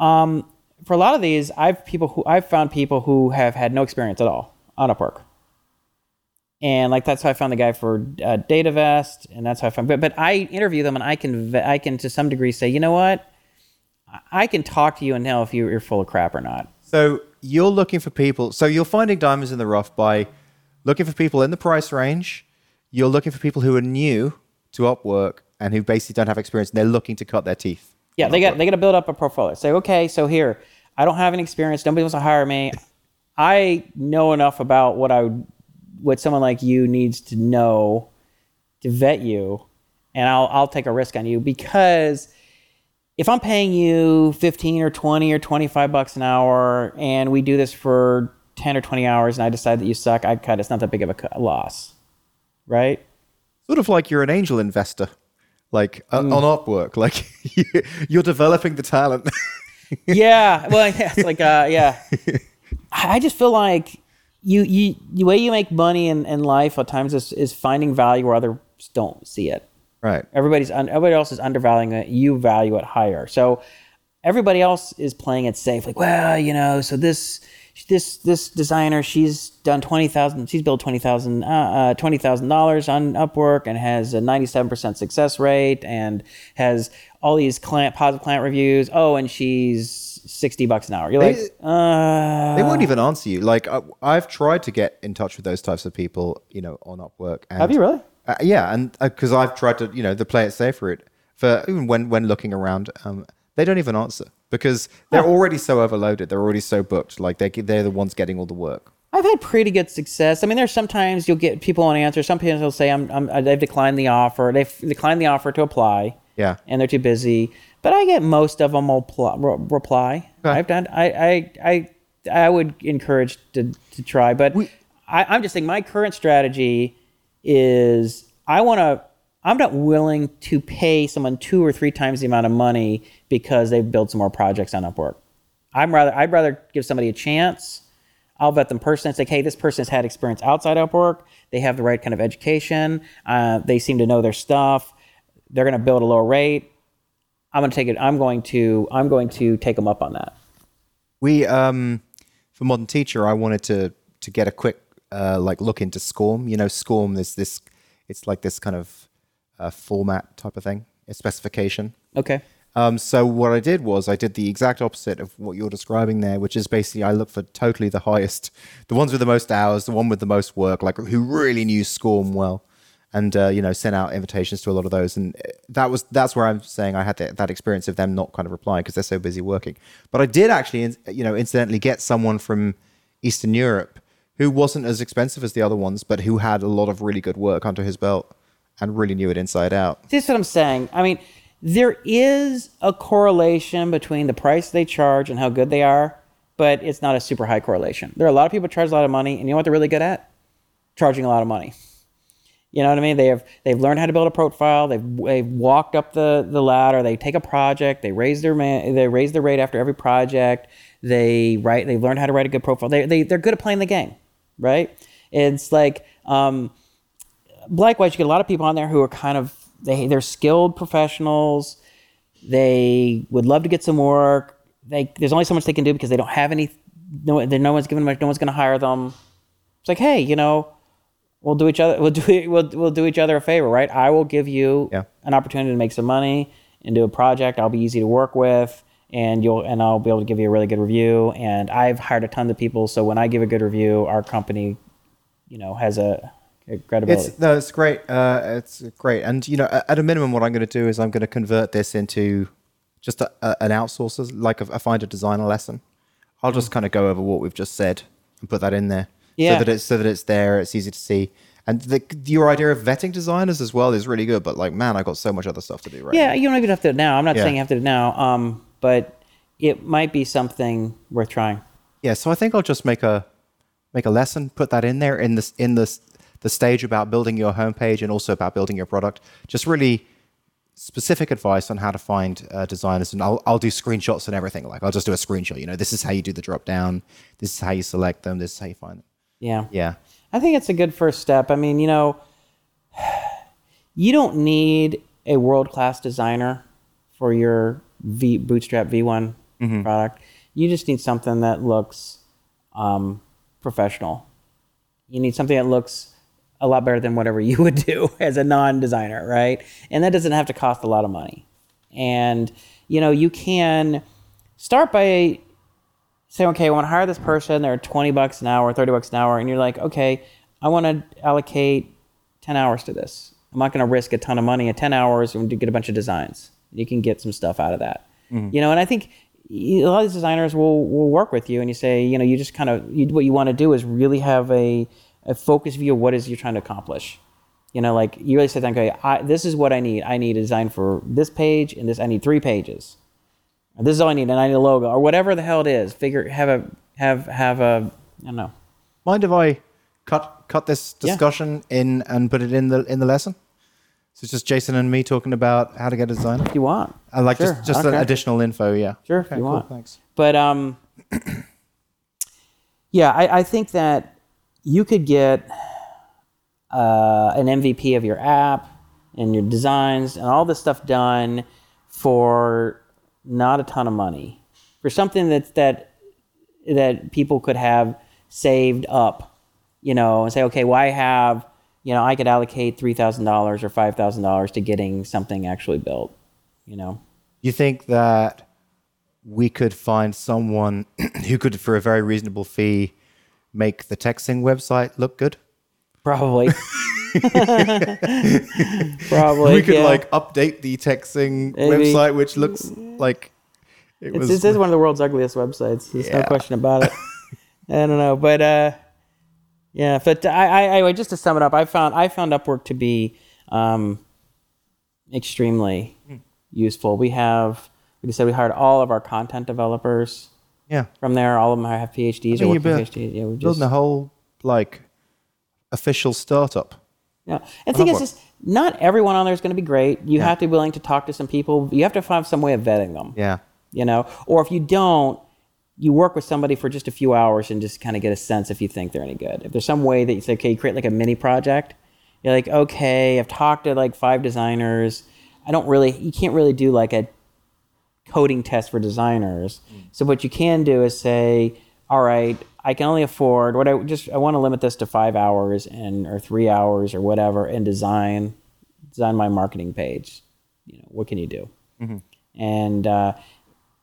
um, for a lot of these i've people who i've found people who have had no experience at all on upwork and like that's how I found the guy for uh, DataVest, and that's how I found. But but I interview them, and I can I can to some degree say, you know what, I- I can talk to you and know if you're full of crap or not. So you're looking for people. So you're finding diamonds in the rough by looking for people in the price range. You're looking for people who are new to Upwork and who basically don't have experience. And they're looking to cut their teeth. Yeah, they got they got to build up a portfolio. Say, okay, so here, I don't have any experience. Nobody wants to hire me. I know enough about what I what someone like you needs to know to vet you, and I'll I'll take a risk on you because if I'm paying you 15 or 20 or 25 bucks an hour and we do this for 10 or 20 hours and I decide that you suck, I'd cut. It's not that big of a cu- loss, right? Sort of like you're an angel investor, like uh, Mm. on. *laughs* Like *laughs* you're developing the talent. *laughs* yeah well yeah, it's like uh yeah i I just feel like you you the way you make money in, in life at times is, is finding value where others don't see it right. everybody's un, everybody else is undervaluing it you value it higher so everybody else is playing it safe like well you know so this this this designer she's done 20000 she's built 20000 uh, uh, $20000 on upwork and has a 97% success rate and has all these client positive client reviews oh and she's 60 bucks an hour you're like They- uh They won't even answer you. Like I, I've tried to get in touch with those types of people, you know, on Upwork. And, have you really Uh, yeah, and because I've tried to, you know, the play it safe route for even when when looking around, um, they don't even answer because they're oh. already so overloaded. They're already so booked. Like they they're the ones getting all the work. I've had pretty good success. I mean, there's sometimes you'll get people won't answer. Some people will say, I'm, I'm, uh, they've declined the offer. They've declined the offer to apply. Yeah. And they're too busy. But I get most of them will pl- re- reply. Okay. I've done, I, I, I, I would encourage to, to try. But I, I'm just saying my current strategy is I want to, I'm not willing to pay someone two or three times the amount of money because they've built some more projects on Upwork. I'm rather, I'd rather give somebody a chance. I'll vet them personally. It's like, hey, this person has had experience outside Upwork. They have the right kind of education. Uh, they seem to know their stuff. They're going to build a low rate. I'm going to take it. I'm going to. I'm going to take them up on that. We um for modern teacher, I wanted to to get a quick uh like look into SCORM. You know, SCORM is this. It's like this kind of uh, format type of thing, a specification. Okay. Um, so what I did was I did the exact opposite of what you're describing there, which is basically I look for totally the highest, the ones with the most hours, the one with the most work, like who really knew SCORM well, and uh, you know sent out invitations to a lot of those, and uh, that was that's where I'm saying I had that, that experience of them not kind of replying because they're so busy working. But I did actually, you know, incidentally get someone from Eastern Europe who wasn't as expensive as the other ones, but who had a lot of really good work under his belt and really knew it inside out. This is what I'm saying. I mean, there is a correlation between the price they charge and how good they are, but it's not a super high correlation. There are a lot of people charge a lot of money, and you know what they're really good at? Charging a lot of money. You know what I mean? They have they've learned how to build a profile. They've they've walked up the, the ladder. They take a project. They raise their man, they raise their rate after every project. They write. They've learned how to write a good profile. They they they're good at playing the game, right? It's like um, likewise, you get a lot of people on there who are kind of they they're skilled professionals. They would love to get some work. They there's only so much they can do because they don't have any. No, no one's giving them. No one's going to hire them. It's like, hey, you know, we'll do each other we'll do *laughs* we'll, we'll do each other a favor right i will give you Yeah. an opportunity to make some money and do a project i'll be easy to work with and you'll and i'll be able to give you a really good review and i've hired a ton of people so when i give a good review our company you know has a, a credibility It's no, it's great. Uh, it's great, and you know, at a minimum, what I'm going to do is I'm going to convert this into just a, a, an outsourcer, like a, a find a designer lesson. I'll just kind of go over what we've just said and put that in there, Yeah. so that it's so that it's there, it's easy to see. And the, your idea of vetting designers as well is really good. But like, man, I got so much other stuff to do right yeah now. you don't even have to do it now i'm not Yeah. saying you have to do it now um, but it might be something worth trying Yeah, so I think I'll just make a make a lesson, put that in there in this in this the stage about building your homepage and also about building your product. Just really specific advice on how to find uh, designers, and I'll I'll do screenshots and everything. Like I'll just do a screenshot. You know, this is how you do the drop down. This is how you select them. This is how you find them. yeah Yeah, I think it's a good first step. I mean, you know, *sighs* you don't need a world class designer for your V Bootstrap V1 product. You just need something that looks um, professional. You need something that looks a lot better than whatever you *laughs* would do as a non designer, right? And that doesn't have to cost a lot of money. And, you know, you can start by saying, okay, I want to hire this person. They're 20 bucks an hour, 30 bucks an hour. And you're like, okay, I want to allocate 10 hours to this. I'm not going to risk a ton of money at 10 hours and get a bunch of designs. You can get some stuff out of that. Mm-hmm. You know, and I think a lot of these designers will, will work with you and you say, you know, you just kind of, you, what you want to do is really have a, a focused view of what is you're trying to accomplish. You know, like you really say, okay, I, this is what I need. I need a design for this page and this, I need three pages this is all I need, and I need a logo or whatever the hell it is. Figure have a have have a I don't know. mind if I cut cut this Yeah. discussion in and put it in the in the lesson? So it's just Jason and me talking about how to get a designer. If you want, I like Sure, just just an additional info. Yeah, Sure, if Okay, you cool, want. Thanks. but um, *clears throat* yeah, I, I think that you could get uh, an MVP of your app and your designs and all this stuff done for not a ton of money for something that's that that people could have saved up, you know, and say, okay, well, I have, you know, I could allocate three thousand dollars or five thousand dollars to getting something actually built, you know. You think that we could find someone *clears throat* who could, for a very reasonable fee, make the TechZing website look good? Probably. *laughs* Probably. we could yeah. like update the TechZing Maybe. website, which looks like it It's, was. this is one of the world's ugliest websites. There's no question about it. *laughs* I don't know, but uh, yeah. But I, I, anyway, just to sum it up, I found I found Upwork to be um, extremely Hmm. useful. We have, like I said, we hired all of our content developers yeah, from there. All of them have PhDs I or you're working build- PhDs. Yeah, we just building a whole like official startup. Yeah. And the thing is, is not everyone on there is going to be great. You have to be willing to talk to some people. You have to find some way of vetting them. Yeah, You know, or if you don't, you work with somebody for just a few hours and just kind of get a sense if you think they're any good. If there's some way that you say, okay, you create like a mini project, you're like, okay, I've talked to like five designers. I don't really, you can't really do like a coding test for designers. So what you can do is say, all right, I can only afford what I just I want to limit this to five hours and or three hours or whatever and design design my marketing page. You know, what can you do? And uh,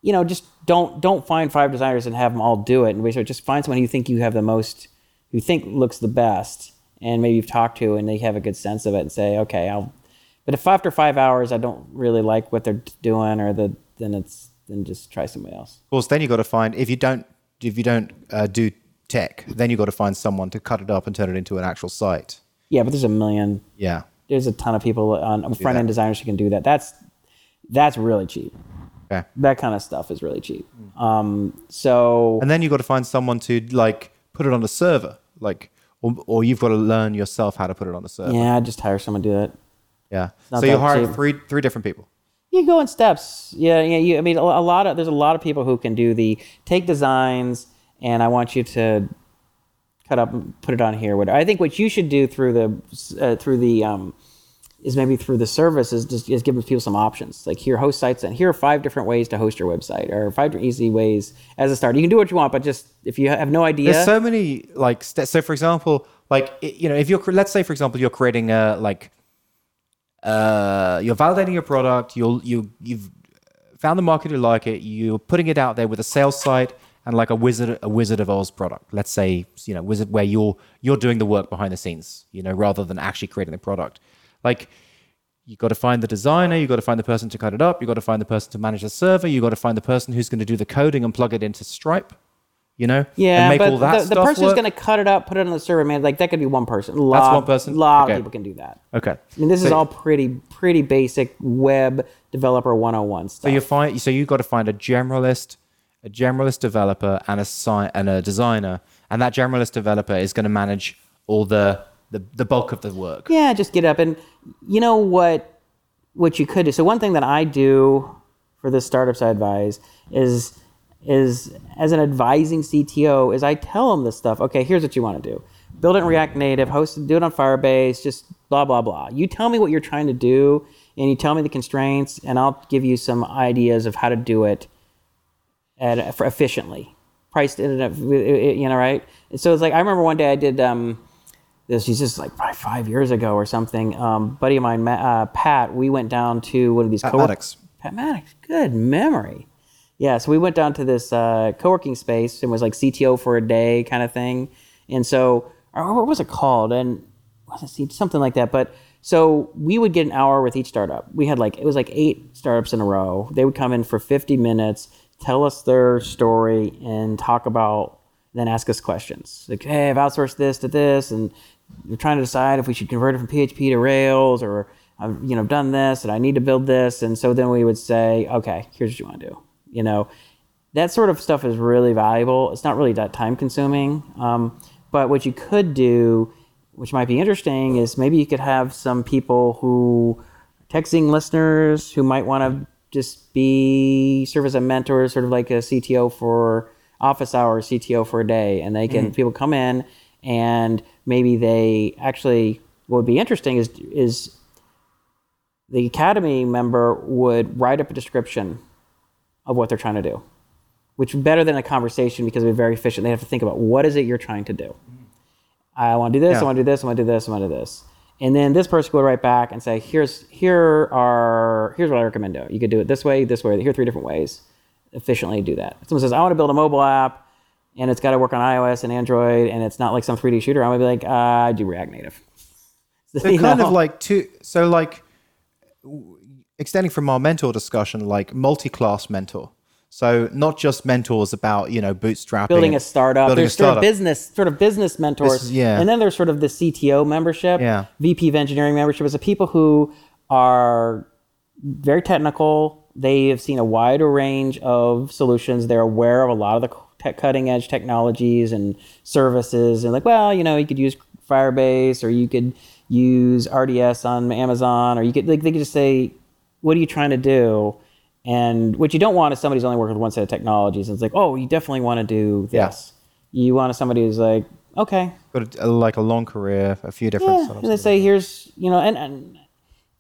you know, just don't don't find five designers and have them all do it. And basically just find someone who you think you have the most, who you think looks the best, and maybe you've talked to and they have a good sense of it, and say, okay, I'll. But if after five hours I don't really like what they're doing, or the then it's then just try somebody else. of course. Then you got to find if you don't if you don't uh, do tech, then you got to find someone to cut it up and turn it into an actual site. Yeah, but there's a million. Yeah, There's a ton of people on front end designers who can do that. That's that's really cheap. okay. That kind of stuff is really cheap. Um, so And then you got to find someone to like put it on a server, like, or, or you've got to learn yourself how to put it on a server. yeah, just hire someone to do it. Yeah. So you that hire cheap. three three different people. You go in steps. Yeah, yeah. You, I mean, a, lot of there's a lot of people who can do the take designs, and I want you to cut up and put it on here. Whatever. I think what you should do through the uh, through the um, is maybe through the service is just is giving people some options. Like here, host sites, and here are five different ways to host your website, or five easy ways as a start. You can do what you want, but just if you have no idea, There's so many like so. For example, like you know if you're let's say for example you're creating a like uh you're validating your product. You'll you you've found the market you like it. You're putting it out there with a sales site and like a wizard a wizard of oz product. Let's say you know wizard where you're you're doing the work behind the scenes you know rather than actually creating the product. Like you got to find the designer you got to find the person to cut it up you got to find the person to manage the server you got to find the person who's going to do the coding and plug it into stripe you know Yeah, and make but all that the, the person who's going to cut it up, put it on the server, man, like that could be one person. A lot, one person? A lot Okay. of people can do that. okay I mean, this is all pretty pretty basic web developer 101 stuff. So you find so you got to find a generalist, a generalist developer, and a and a designer, and that generalist developer is going to manage all the, the the bulk of the work. yeah, just get up and you know what what you could do. So one thing that I do for the startups I advise is is as an advising CTO is I tell them this stuff. Okay, here's what you want to do. Build it in React Native, host it, do it on Firebase, just blah blah blah. You tell me what you're trying to do and you tell me the constraints and I'll give you some ideas of how to do it at for efficiently priced in it, you know right so it's like i remember one day i did um this was just like probably five years ago or something um buddy of mine uh, pat we went down to one of these Pat co- Maddox. pat maddox good memory yeah so we went down to this uh, co-working space and was like cto for a day kind of thing. And so what was it called? And was it something like that. But so we would get an hour with each startup. We had like it was like eight startups in a row. They would come in for 50 minutes tell us their story and talk about then ask us questions. Like hey i've outsourced this to this and we're trying to decide if we should convert it from php to rails or i've you know done this and i need to build this. And so then we would say okay here's what you want to do you know that sort of stuff is really valuable. It's not really that time consuming um, but what you could do which might be interesting is maybe you could have some people who TechZing listeners who might want to just be serve as a mentor, sort of like a CTO for office hours, CTO for a day, and they can people come in and maybe they actually what would be interesting is is the academy member would write up a description of what they're trying to do, which better than a conversation because they're very efficient. They have to think about what is it you're trying to do. I want to do this. I want to do this. I want to do this. I want to do this. And then this person will write back and say, "Here's here are here's what I recommend. You could do it this way, this way. Here are three different ways efficiently do that." Someone says, "I want to build a mobile app, and it's got to work on iOS and Android, and it's not like some 3D shooter," I'm gonna be like, uh, "I do React Native." *laughs* They're kind know? of like two. So like extending from our mentor discussion, like multi-class mentor. So not just mentors about you know bootstrapping, building a startup. building a there's sort of business, sort of business mentors, is- yeah. and then there's sort of the CTO membership, Yeah. VP of engineering membership. Is the people who are very technical. They have seen a wider range of solutions. They're aware of a lot of the cutting edge technologies and services, and like, well, you know, you could use Firebase, or you could use RDS on Amazon, or you could like they could just say, what are you trying to do? And what you don't want is somebody who's only working with one set of technologies. And it's like, oh, you definitely want to do Yeah. this. You want somebody who's like, okay, got a, like a long career, a few different. yeah. they say, here's, you know, and, and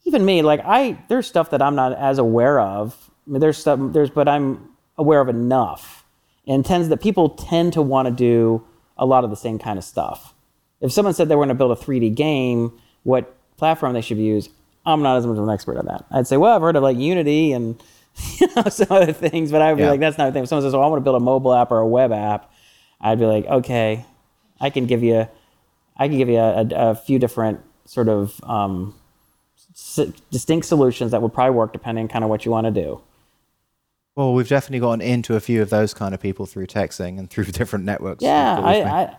even me, like I, there's stuff that I'm not as aware of. I mean, there's stuff, there's, but I'm aware of enough. And tends that people tend to want to do a lot of the same kind of stuff. If someone said they were going to build a 3D game, what platform they should use, I'm not as much of an expert on that. I'd say, well, I've heard of like Unity and *laughs* you know some other things, but I'd be Yeah. like, that's not a thing. If someone says, well, I want to build a mobile app or a web app, I'd be like, okay, I can give you, I can give you a, a, a few different sort of um, s- distinct solutions that would probably work depending on kind of what you want to do. Well, we've definitely gotten into a few of those kind of people through TechZing and through *laughs* different networks. Yeah, I. I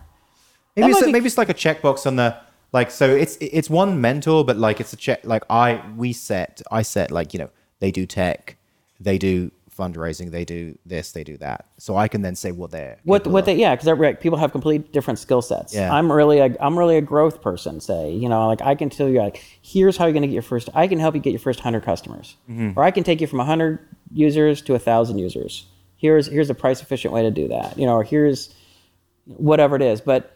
maybe it's be- maybe it's like a checkbox on the like. So it's it's one mentor, but like it's a check. Like I we set I set like you know they do tech, they do fundraising, they do this, they do that. So I can then say what they're what what they yeah because people have complete different skill sets. Yeah. I'm really a I'm really a growth person. Say you know like I can tell you like here's how you're gonna get your first. I can help you get your first hundred customers, Mm-hmm. or I can take you from hundred users to a thousand users. Here's here's a price efficient way to do that. You know, or here's whatever it is, but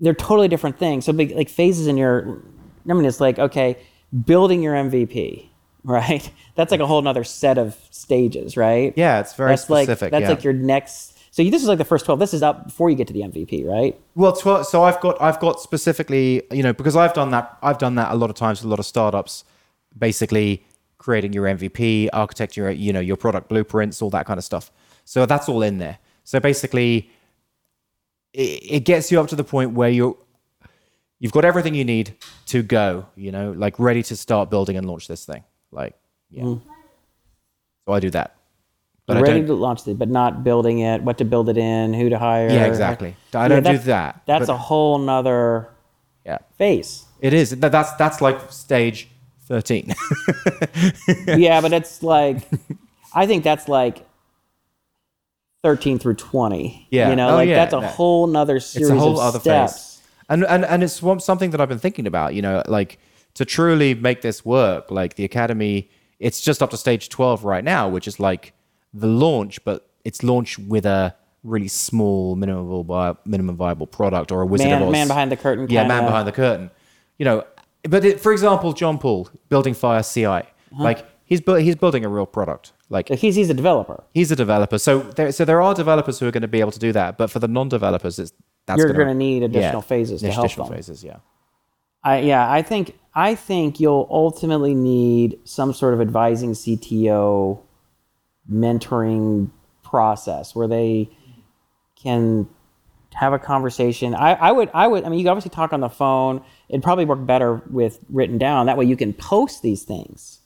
they're totally different things. So big like phases in your. I mean, it's like okay, building your MVP, *laughs* right? That's like a whole nother set of stages, right? Yeah, it's very that's specific. Like, that's yeah. like your next. So you- this is like the first 12. This is up before you get to the MVP, right? Well, tw- so I've got I've got specifically, you know, because I've done that I've done that a lot of times with a lot of startups, basically creating your MVP, architecting your you know your product blueprints, all that kind of stuff. So that's all in there. So basically, it, it gets you up to the point where you're you've got everything you need to go, you know, like ready to start building and launch this thing. Like, yeah. Mm. So I do that. But ready to launch it, but not building it, what to build it in, who to hire. Yeah, exactly. I don't do that, That's a whole nother yeah. phase. It is. That, that's that's like stage thirteen. *laughs* yeah, but it's like, I think that's like 13 through 20. Yeah. You know, Oh, like yeah, that's a no. whole nother series it's a whole of other steps. phase. And and and it's one, something that I've been thinking about. You know, like to truly make this work, like the academy, it's just up to stage twelve right now, which is like the launch, but it's launched with a really small minimum vi- minimum viable product or a Wizard Man- of Oz. man behind the curtain Yeah, man kinda. behind the curtain. You know, but it, for example, John Paul building Fire CI, Uh-huh. like he's bu- he's building a real product. Like He's, he's a developer. he's a developer, so there so there are developers who are going to be able to do that, but for the non-developers, it's that's You're gonna, gonna need additional phases to help additional them. phases, yeah. I, yeah, I think I think you'll ultimately need some sort of advising CTO mentoring process where they can have a conversation. I, I would I would I mean you obviously talk on the phone. It'd probably work better with written down. That way you can post these things.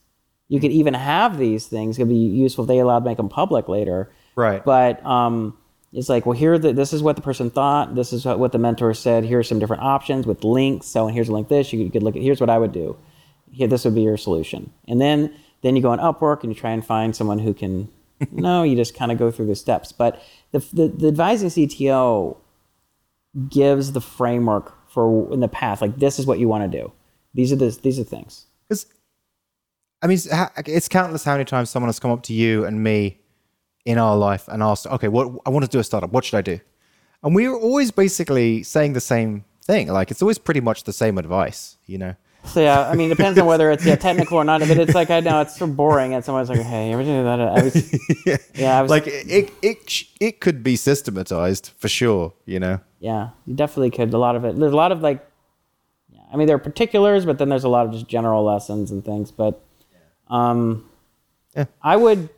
You could even have these things. It could be useful if they allowed to make them public later. Right. But um, it's like, well, here, the, this is what the person thought. This is what, what the mentor said. Here's some different options with links. So, and here's a link. This you could look at. Here's what I would do. Here, this would be your solution. And then, then you go on Upwork and you try and find someone who can. *laughs* no, you just kind of go through the steps. But the, the the advising CTO gives the framework for in the path. Like this is what you want to do. These are the these are things. Because, I mean, it's, it's countless how many times someone has come up to you and me in our life and asked, okay, what I want to do a startup. What should I do? And we are always basically saying the same thing. Like, it's always pretty much the same advice, you know? So yeah, I mean, it depends on whether it's yeah, technical or not. But it's like I know it's so boring, and someone's like, "Hey, you ever do that?" I was, *laughs* yeah, I was Like, it, it, it could be systematized for sure, you know? Yeah, you definitely could. A lot of it. There's a lot of like, yeah, I mean, there are particulars, but then there's a lot of just general lessons and things. But, um, Yeah. I would,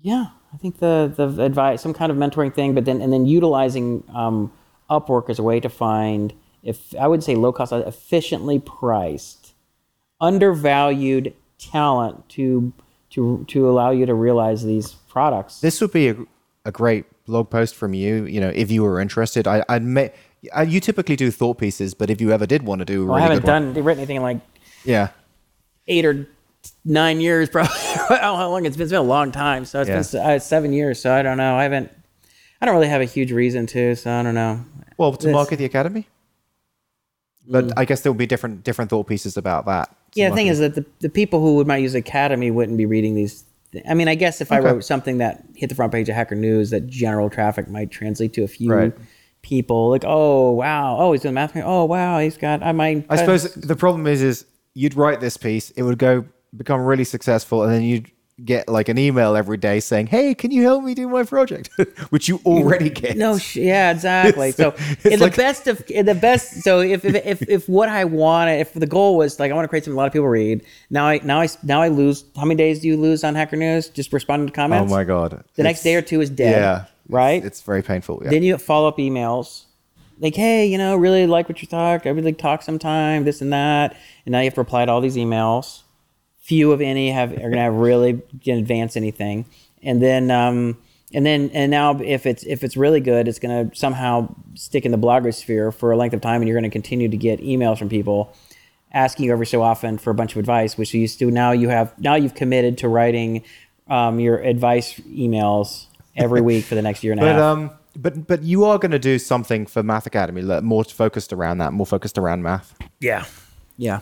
yeah, I think the the advice, some kind of mentoring thing, but then and then utilizing um, Upwork as a way to find, if I would say low cost, efficiently priced, undervalued talent to to to allow you to realize these products. This would be a, a great blog post from you, you know, if you were interested. I, I'd may, uh, you typically do thought pieces, but if you ever did want to do a Well, really I haven't good one- done written anything in like yeah. eight or nine years, *laughs* probably. how long it's been? It's been a long time. So it's Yeah. been uh, seven years. So I don't know. I haven't. I don't really have a huge reason to. So I don't know. Well, to This- market the academy. But I guess there will be different different thought pieces about that. Mm. Yeah, the thing is that the, the people who would might use Academy wouldn't be reading these. thi- I mean, I guess if I wrote something that hit the front page of Hacker News, that general traffic might translate to a few Right. people. Like, oh wow, oh he's doing math. Oh wow, he's got. I might. I suppose the problem is, is you'd write this piece, it would go become really successful, and then you'd get like an email every day saying, "Hey, can you help me do my project?" *laughs* Which you already *laughs* get. No, sh- yeah, exactly. *laughs* So, It's in the best of in the best. So, if if, if if what I wanted, if the goal was like I want to create something a lot of people read, now I now I now I lose. How many days do you lose on Hacker News just responding to comments? Oh my god. The next day or two is dead. Yeah. right. It's, it's very painful. Yeah. then you get follow up emails, like, hey, you know, really like what you talk. I like talk sometime, this and that, and now you have to reply to all these emails. Few of any have are gonna have really advance anything, and then um, and then and now if it's if it's really good, it's gonna somehow stick in the blogosphere for a length of time, and you're gonna continue to get emails from people asking you every so often for a bunch of advice, which you used to. Now you have now you've committed to writing um, your advice emails every *laughs* week for the next year and a but half. um, but but you are going to do something for Math Academy, like, more focused around that, more focused around math. Yeah. Yeah.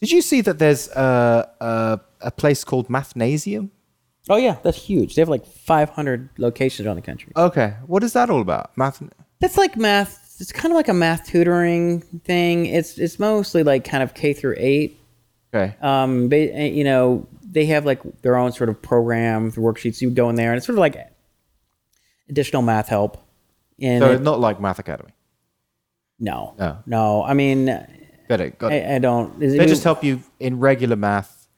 Did you see that there's a a, a place called Mathnasium? Oh yeah, that's huge. They have like 500 locations around the country. Okay, what is that all about? Math. That's like math. It's kind of like a math tutoring thing. It's it's mostly like kind of K through eight. Okay. Um, ba- you know, they have like their own sort of program, the worksheets. You go in there, and it's sort of like additional math help. And So it- not like Math Academy. no, No. no. I mean, Got it. Got it. I, I don't. They just help you in regular math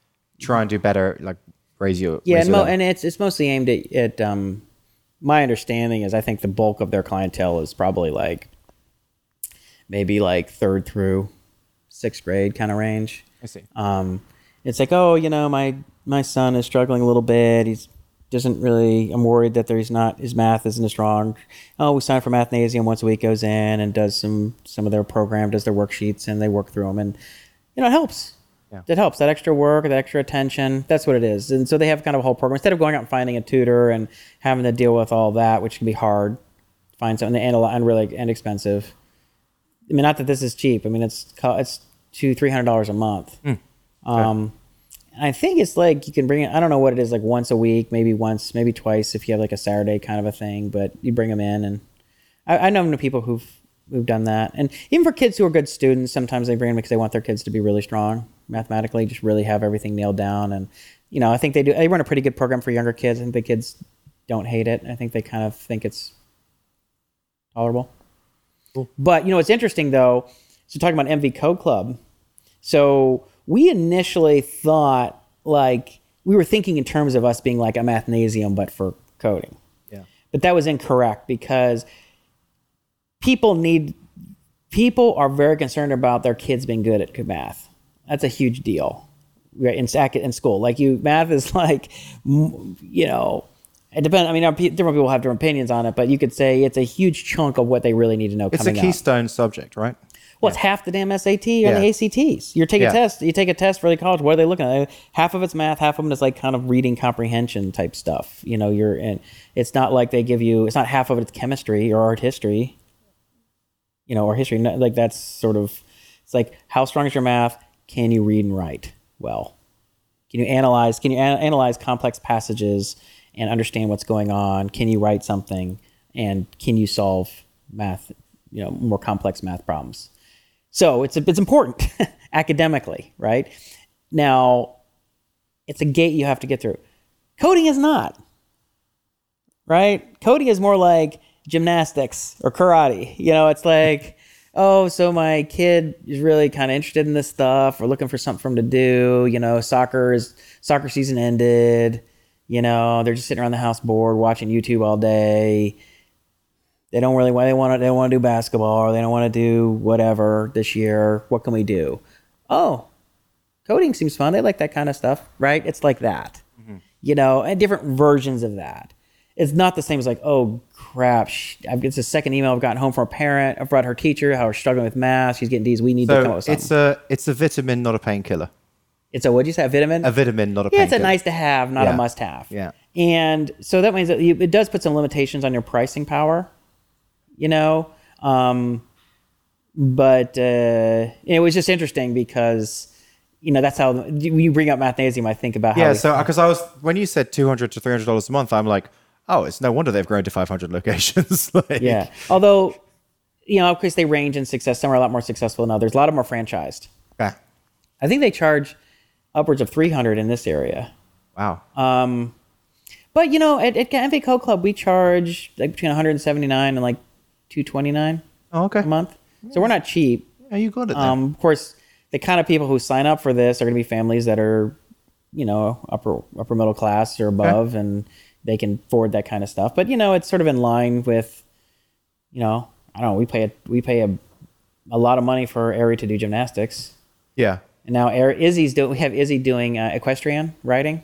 try and do better, like raise your Yeah, raise and, your mo- and it's it's mostly aimed at, at um, my understanding is I think the bulk of their clientele is probably like maybe like third through sixth grade kind of range. I see. Um, it's like, oh, you know, my my son is struggling a little bit. He's doesn't really. I'm worried that there's not his math isn't as strong. Oh, we sign for Mathnasium once a week. Goes in and does some some of their program, does their worksheets, and they work through them, and you know, it helps. Yeah. It helps that extra work, that extra attention. That's what it is. And so they have kind of a whole program instead of going out and finding a tutor and having to deal with all that, which can be hard. Find something and a lot and really and expensive. I mean, not that this is cheap. I mean, it's it's two three hundred dollars a month. Um, I think it's like you can bring it. I don't know what it is, like once a week, maybe once, maybe twice if you have like a Saturday kind of a thing. But you bring them in, and I, I know people who've who've done that. And even for kids who are good students, sometimes they bring them because they want their kids to be really strong mathematically, just really have everything nailed down. And you know, I think they do. They run a pretty good program for younger kids. I think the kids don't hate it. I think they kind of think it's tolerable. Cool. But you know, what's interesting though. So talking about MV Code Club. So we initially thought like we were thinking in terms of us being like a mathnasium, but for coding. Yeah. But that was incorrect because people need people are very concerned about their kids being good at math. That's a huge deal right, in in school. Like you, math is *laughs* like, you know, it depends. I mean, different people have different opinions on it, but you could say it's a huge chunk of what they really need to know It's a coming up. keystone subject, right? Well, it's half the damn SAT or Yeah. the ACTs. You're taking Yeah. a test. You take a test for the college. What are they looking at? Half of it's math. Half of them is like kind of reading comprehension type stuff. You know, you're and It's not like they give you. It's not half of it's chemistry or art history. You know, or history. Like that's sort of. It's like how strong is your math? Can you read and write well? Can you analyze? Can you an- analyze complex passages and understand what's going on? Can you write something? And can you solve math? You know, more complex math problems. So it's it's important *laughs* academically, right? Now, it's a gate you have to get through. Coding is not, right? Coding is more like gymnastics or karate. You know, it's like, *laughs* oh, so my kid is really kind of interested in this stuff. We're looking for something for him to do. You know, soccer is soccer season ended. You know, they're just sitting around the house bored, watching YouTube all day they don't really want they want to they don't want to do basketball or they don't want to do whatever this year. What can we do? Oh coding seems fun. They like that kind of stuff right? It's like that mm-hmm. you know and different versions of that. It's not the same as like oh crap I've, it's the second email i've gotten home from a parent. I've brought her teacher how we're struggling with math she's getting d's we need to come up So with something. it's a it's a vitamin, not a painkiller. it's a what'd you say a vitamin? A vitamin, not a yeah, it's a nice to have, not Yeah. a must have. Yeah. And so that means that you, it does put some limitations on your pricing power, you know. Um, but uh, it was just interesting because, you know, that's how when you bring up mathnasium, I think about how Yeah, so because I was when you said two hundred to three hundred dollars a month, I'm like, oh, it's no wonder they've grown to five hundred *laughs* locations. *laughs* like, yeah. Although, you know, of course, they range in success. Some are a lot more successful than others. A lot of them are franchised. yeah. I think they charge upwards of three hundred in this area. Wow. Um, but you know, at, at MV Code Club, we charge like between 179 and like 229 oh, okay. a month. So we're not cheap. Yeah, you got it. Um, of course, the kind of people who sign up for this are going to be families that are, you know, upper upper middle class or above, and they can afford that kind of stuff. But you know, it's sort of in line with, you know, I don't know. We pay a, we pay a, a lot of money for Ari to do gymnastics. yeah. And now Ari, Izzy's doing. We have Izzy doing uh, equestrian riding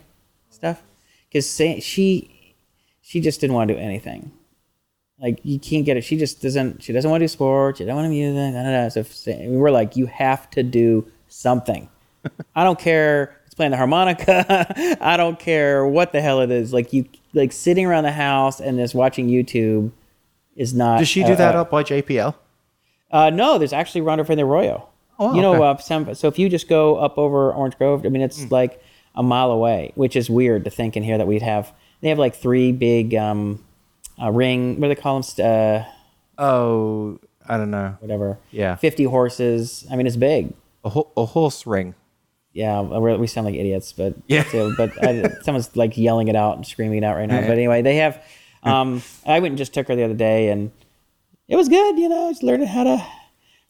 stuff because she she just didn't want to do anything. Like you can't get it. She just doesn't. She doesn't want to do sports. She doesn't want to music. Da, da, da. So if- we're like, you have to do something. I don't care. It's playing the harmonica. *laughs* I don't care what the hell it is. Like you, like sitting around the house and just watching YouTube is not. Does she do uh, that up by JPL? uh, no, there's actually Ronda from the Arroyo. Oh, you know, okay. uh, some, so if you just go up over Orange Grove, I mean, it's like a mile away, which is weird to think in here that we'd have. They have like three big um, uh, ring. What do they call them? Uh, Oh, I don't know. whatever. Yeah. Fifty horses. I mean, it's big. A, ho- a horse ring. Yeah, we're, sound like idiots, but *laughs* Yeah. so- but I, someone's like yelling it out and screaming it out right now. But anyway, they have Um, I went and just took her the other day, and it was good. You know, just learning how to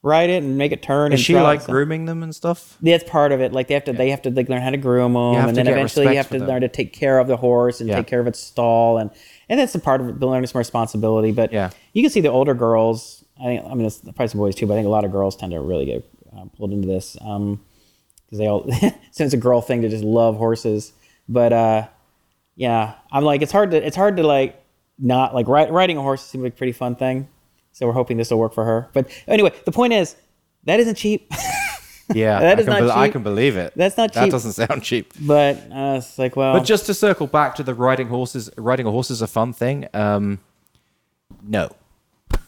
ride it and make it turn. Is and she like grooming them and stuff? That's part of it. Like they have to, they have to like learn how to groom them, and to then eventually you have to them. learn to take care of the horse and Yeah. take care of its stall, and and that's a part of it, learning some responsibility. But Yeah. you can see the older girls. I think, I mean, it's probably some boys too, but I think a lot of girls tend to really get uh, pulled into this because they all, *laughs* since it's a girl thing to just love horses. But uh, yeah, I'm like, it's hard to, it's hard to like not like ri- riding a horse seems like a pretty fun thing. So we're hoping this will work for her. But anyway, the point is that isn't cheap. *laughs* Yeah, *laughs* That I, is can not bel- I can believe it. That's not cheap. That doesn't sound cheap. But uh, it's like, well, But just to circle back to the riding horses, riding a horse is a fun thing. Um, no,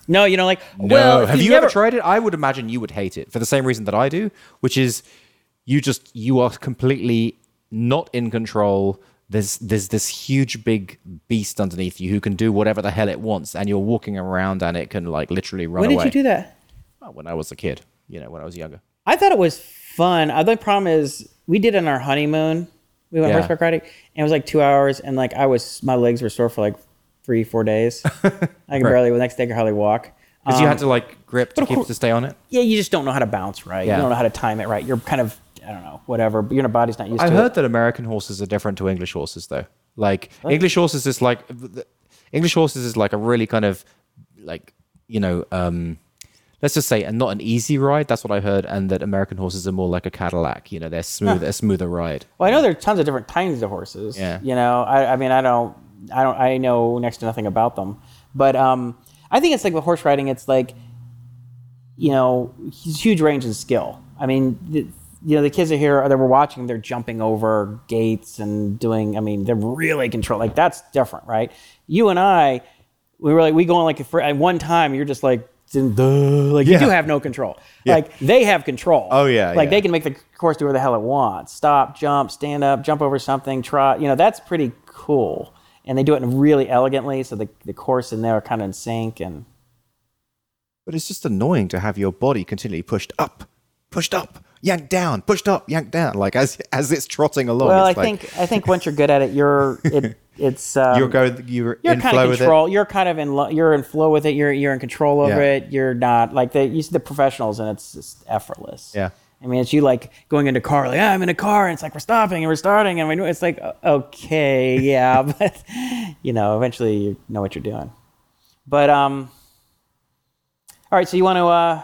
no, you know, like, no. well, have you never- ever tried it? I would imagine you would hate it for the same reason that I do, which is you just you are completely not in control. There's there's this huge big beast underneath you who can do whatever the hell it wants, and you're walking around and it can like literally run When away. did you do that? Oh, When I was a kid, you know, when I was younger. I thought it was fun. The problem is, we did it on our honeymoon. We went Yeah. horseback riding, and it was like two hours, and like I was, my legs were sore for like three, four days. *laughs* I could barely. The next day, I could hardly walk. Because you had to like grip to Um, of keep course- to stay on it. Yeah, you just don't know how to bounce right. Yeah. You don't know how to time it right. You're kind of, I don't know, whatever. But your body's not used to it. I to heard it. that American horses are different to English horses, though. Like English horses is like English horses is like a really kind of like you know, um, let's just say, and not an easy ride. That's what I heard, and that American horses are more like a Cadillac. You know, they're smooth, a smoother ride. Well, I know there are tons of different kinds of horses. Yeah. You know, I, I mean, I don't, I don't, I know next to nothing about them, but um, I think it's like with horse riding. It's like, you know, huge range in skill. I mean, the, you know, the kids are here that we're watching. They're jumping over gates and doing. I mean, they're really control. Like that's different, right? You and I, we were like, we go on like for, at one time. You're just like. Duh, like you do have no control. Like they have control. Oh, yeah, Like yeah. they can make the course do whatever the hell it wants. Stop, jump, stand up, jump over something, trot. You know, that's pretty cool. And they do it really elegantly, so the, the course and there are kind of in sync. And But it's just annoying to have your body continually pushed up, pushed up, yanked down, pushed up, yanked down, like as as it's trotting along. well, I like think I think once you're good at it, you're it *laughs* it's um, you're going, you're, you're in kind flow of with control. You're kind of in lo- you're in flow with it. You're you're in control over Yeah. it. You're not like the you see the professionals, and it's just effortless. Yeah. I mean, it's you like going into a car, like, ah, I'm in a car, and it's like we're stopping and we're starting, and we it's like, okay, *laughs* yeah, *laughs* but you know, eventually you know what you're doing. But um, all right, so you want to uh,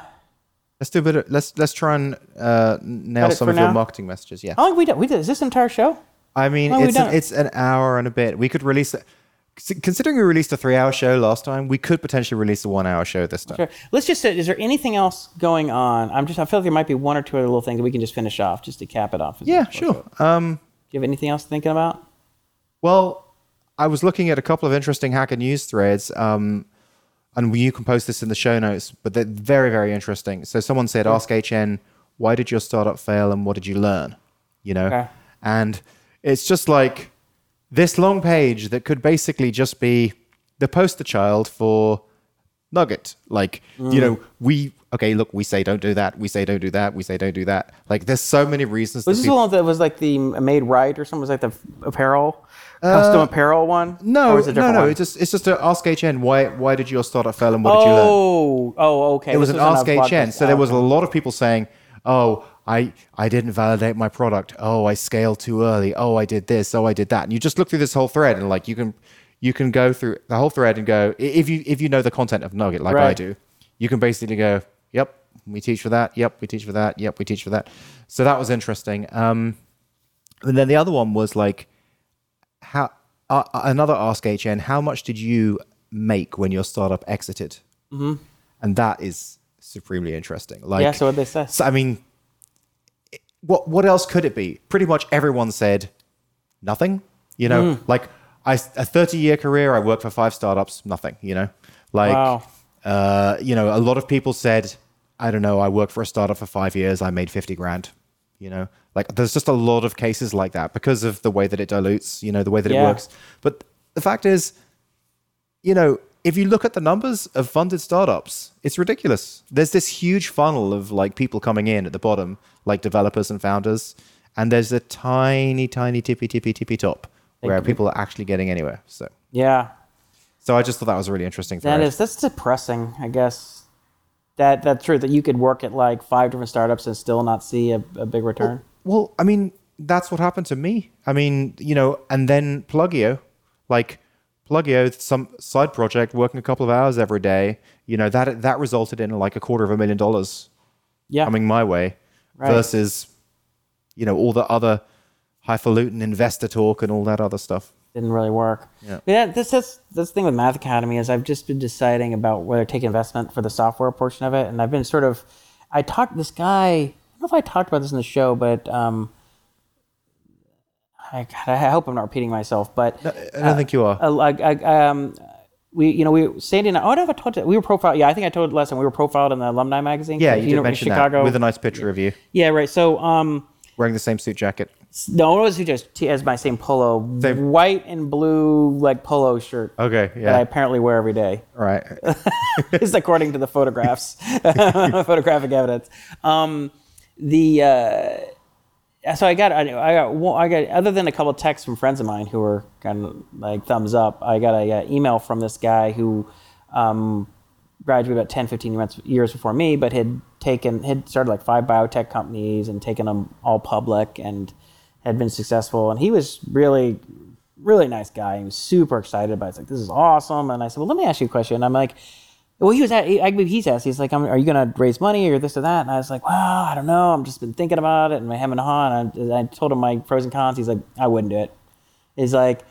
Let's do a bit. Of, let's let's try and uh, nail some of your marketing messages. Yeah. how long we did? We did is this entire show? I mean, long it's an, it's an hour and a bit. We could release it. Considering we released a three-hour show last time, we could potentially release a one-hour show this time. Sure. Let's just say, is there anything else going on? I'm just I feel like there might be one or two other little things that we can just finish off, just to cap it off. Yeah, sure. Um, Do you have anything else thinking about? well, I was looking at a couple of interesting Hacker News threads, um, and you can post this in the show notes, but they're very, very interesting. So someone said, "Ask HN, why did your startup fail, and what did you learn?" You know, Okay. and it's just like this long page that could basically just be the poster child for Nugget. Like, you know, we okay, look, we say don't do that, we say don't do that, we say don't do that. Like, there's so many reasons. Was this people- the one that was like the made right or something? Was like the apparel, custom apparel one? Uh, no, no, no. one? It's just it's just to ask HN why why did your startup fail and what did you learn? oh, oh, okay. It was This an ask HN. So there Oh, was a lot of people saying, "Oh, I I didn't validate my product. Oh, I scaled too early. Oh, I did this. Oh, I did that." And you just look through this whole thread and like you can you can go through the whole thread and go if you if you know the content of Nugget like I do, you can basically go, "Yep, we teach for that. Yep, we teach for that. Yep, we teach for that." So that was interesting. Um, and then the other one was like, how uh, another ask HN, how much did you make when your startup exited? Mm-hmm. And that is supremely interesting. Like, Yeah, so what'd they say? so, I mean, what what else could it be? Pretty much everyone said nothing. You know, Hmm. like I a thirty year career, I worked for five startups, nothing. You know, like Wow. uh, you know, a lot of people said, I don't know, I worked for a startup for five years, I made fifty grand. You know, like there's just a lot of cases like that because of the way that it dilutes. You know, the way that Yeah. it works. But the fact is, you know, if you look at the numbers of funded startups, it's ridiculous. There's this huge funnel of like people coming in at the bottom, like developers and founders, and there's a tiny, tiny tippy, tippy, tippy top where people are actually getting anywhere. So Yeah. So I just thought that was a really interesting. That is that's depressing, I guess. That that's true that you could work at like five different startups and still not see a, a big return. Well, I mean, that's what happened to me. I mean, you know, and then Plugio, like Plugio, some side project, working a couple of hours every day. You know, that that resulted in like a quarter of a million dollars yeah, coming my way, Right. versus, you know, all the other highfalutin investor talk and all that other stuff. didn't really work. Yeah. yeah. This this this thing with Math Academy is I've just been deciding about whether to take investment for the software portion of it, and I've been sort of. I talked this guy. I don't know if I talked about this in the show, but um, I, I hope I'm not repeating myself, but. I don't think you are. uh, like I, um, we you know we Sandy and I, oh, I don't know if I told you we were profiled. Yeah, I think I told last time we were profiled in the alumni magazine. yeah, you did mention Chicago. that with a nice picture of you yeah, right. So um, wearing the same suit jacket. no, it was just as my same polo, Same. white and blue like polo shirt Okay, that I apparently wear every day. right. *laughs* *laughs* It's according to the photographs, *laughs* photographic evidence. Um, the uh, so I got I got I got other than a couple texts from friends of mine who were kind of like thumbs up. I got a, uh email from this guy who um, graduated about 10, 15 months, years before me, but had taken had started like five biotech companies and taken them all public and had been successful. And he was really really nice guy. He was super excited about it. He's like, this is awesome. And I said, well, let me ask you a question. And I'm like, well, he was at, I believe he's asked, he's like, are you going to raise money or this or that? And I was like, well, I don't know. I'm just been thinking about it and I'm having a on. And I, I told him my pros and cons. He's like, I wouldn't do it. He's like,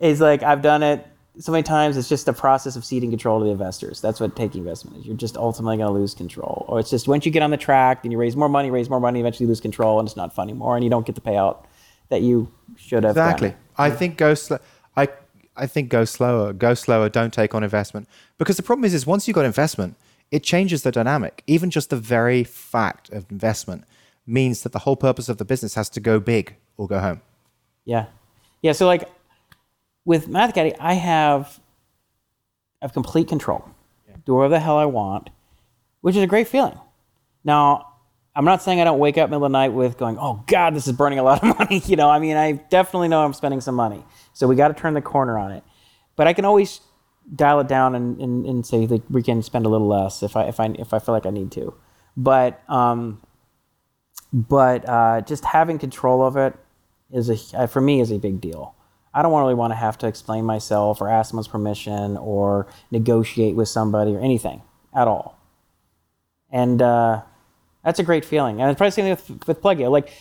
he's like, I've done it so many times. It's just the process of ceding control to the investors. That's what taking investment is. You're just ultimately going to lose control. Or it's just once you get on the track and you raise more money, raise more money, eventually lose control and it's not fun anymore. And you don't get the payout that you should have. Exactly. I think go slow. I think go slower. Go slower. Don't take on investment because the problem is, is once you've got investment, it changes the dynamic. Even just the very fact of investment means that the whole purpose of the business has to go big or go home. Yeah. Yeah. So like with Math Academy, I have I have complete control. Do whatever the hell I want, which is a great feeling. Now, I'm not saying I don't wake up middle of the night with going, oh God, this is burning a lot of *laughs* money. You know, I mean, I definitely know I'm spending some money. So we got to turn the corner on it. But I can always dial it down and, and, and say that we can spend a little less if I if I if I feel like I need to. But um, but uh, just having control of it is a uh, for me is a big deal. I don't really want to have to explain myself or ask someone's permission or negotiate with somebody or anything at all. And uh, that's a great feeling. And it's probably the same thing with, with Plugio, like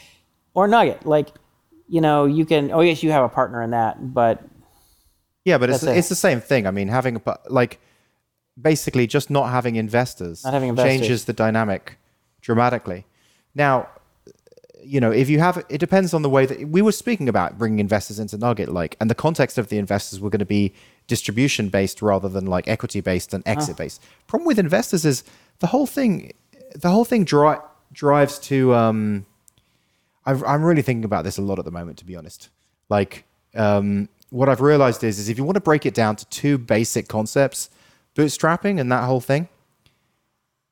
or Nugget. Like, you know, you can. Oh yes, you have a partner in that, but Yeah, but it's it. it's the same thing. I mean, having a like basically just not having investors, Not having investors. changes the dynamic dramatically. Now, you know, if you have, it depends on the way that we were speaking about bringing investors into Nugget, like, and the context of the investors were going to be distribution based rather than like equity based and uh-huh. exit based. Problem with investors is the whole thing, the whole thing dri- drives to. um I've, I'm really thinking about this a lot at the moment, to be honest. Like, um, what I've realized is, is if you want to break it down to two basic concepts, bootstrapping and that whole thing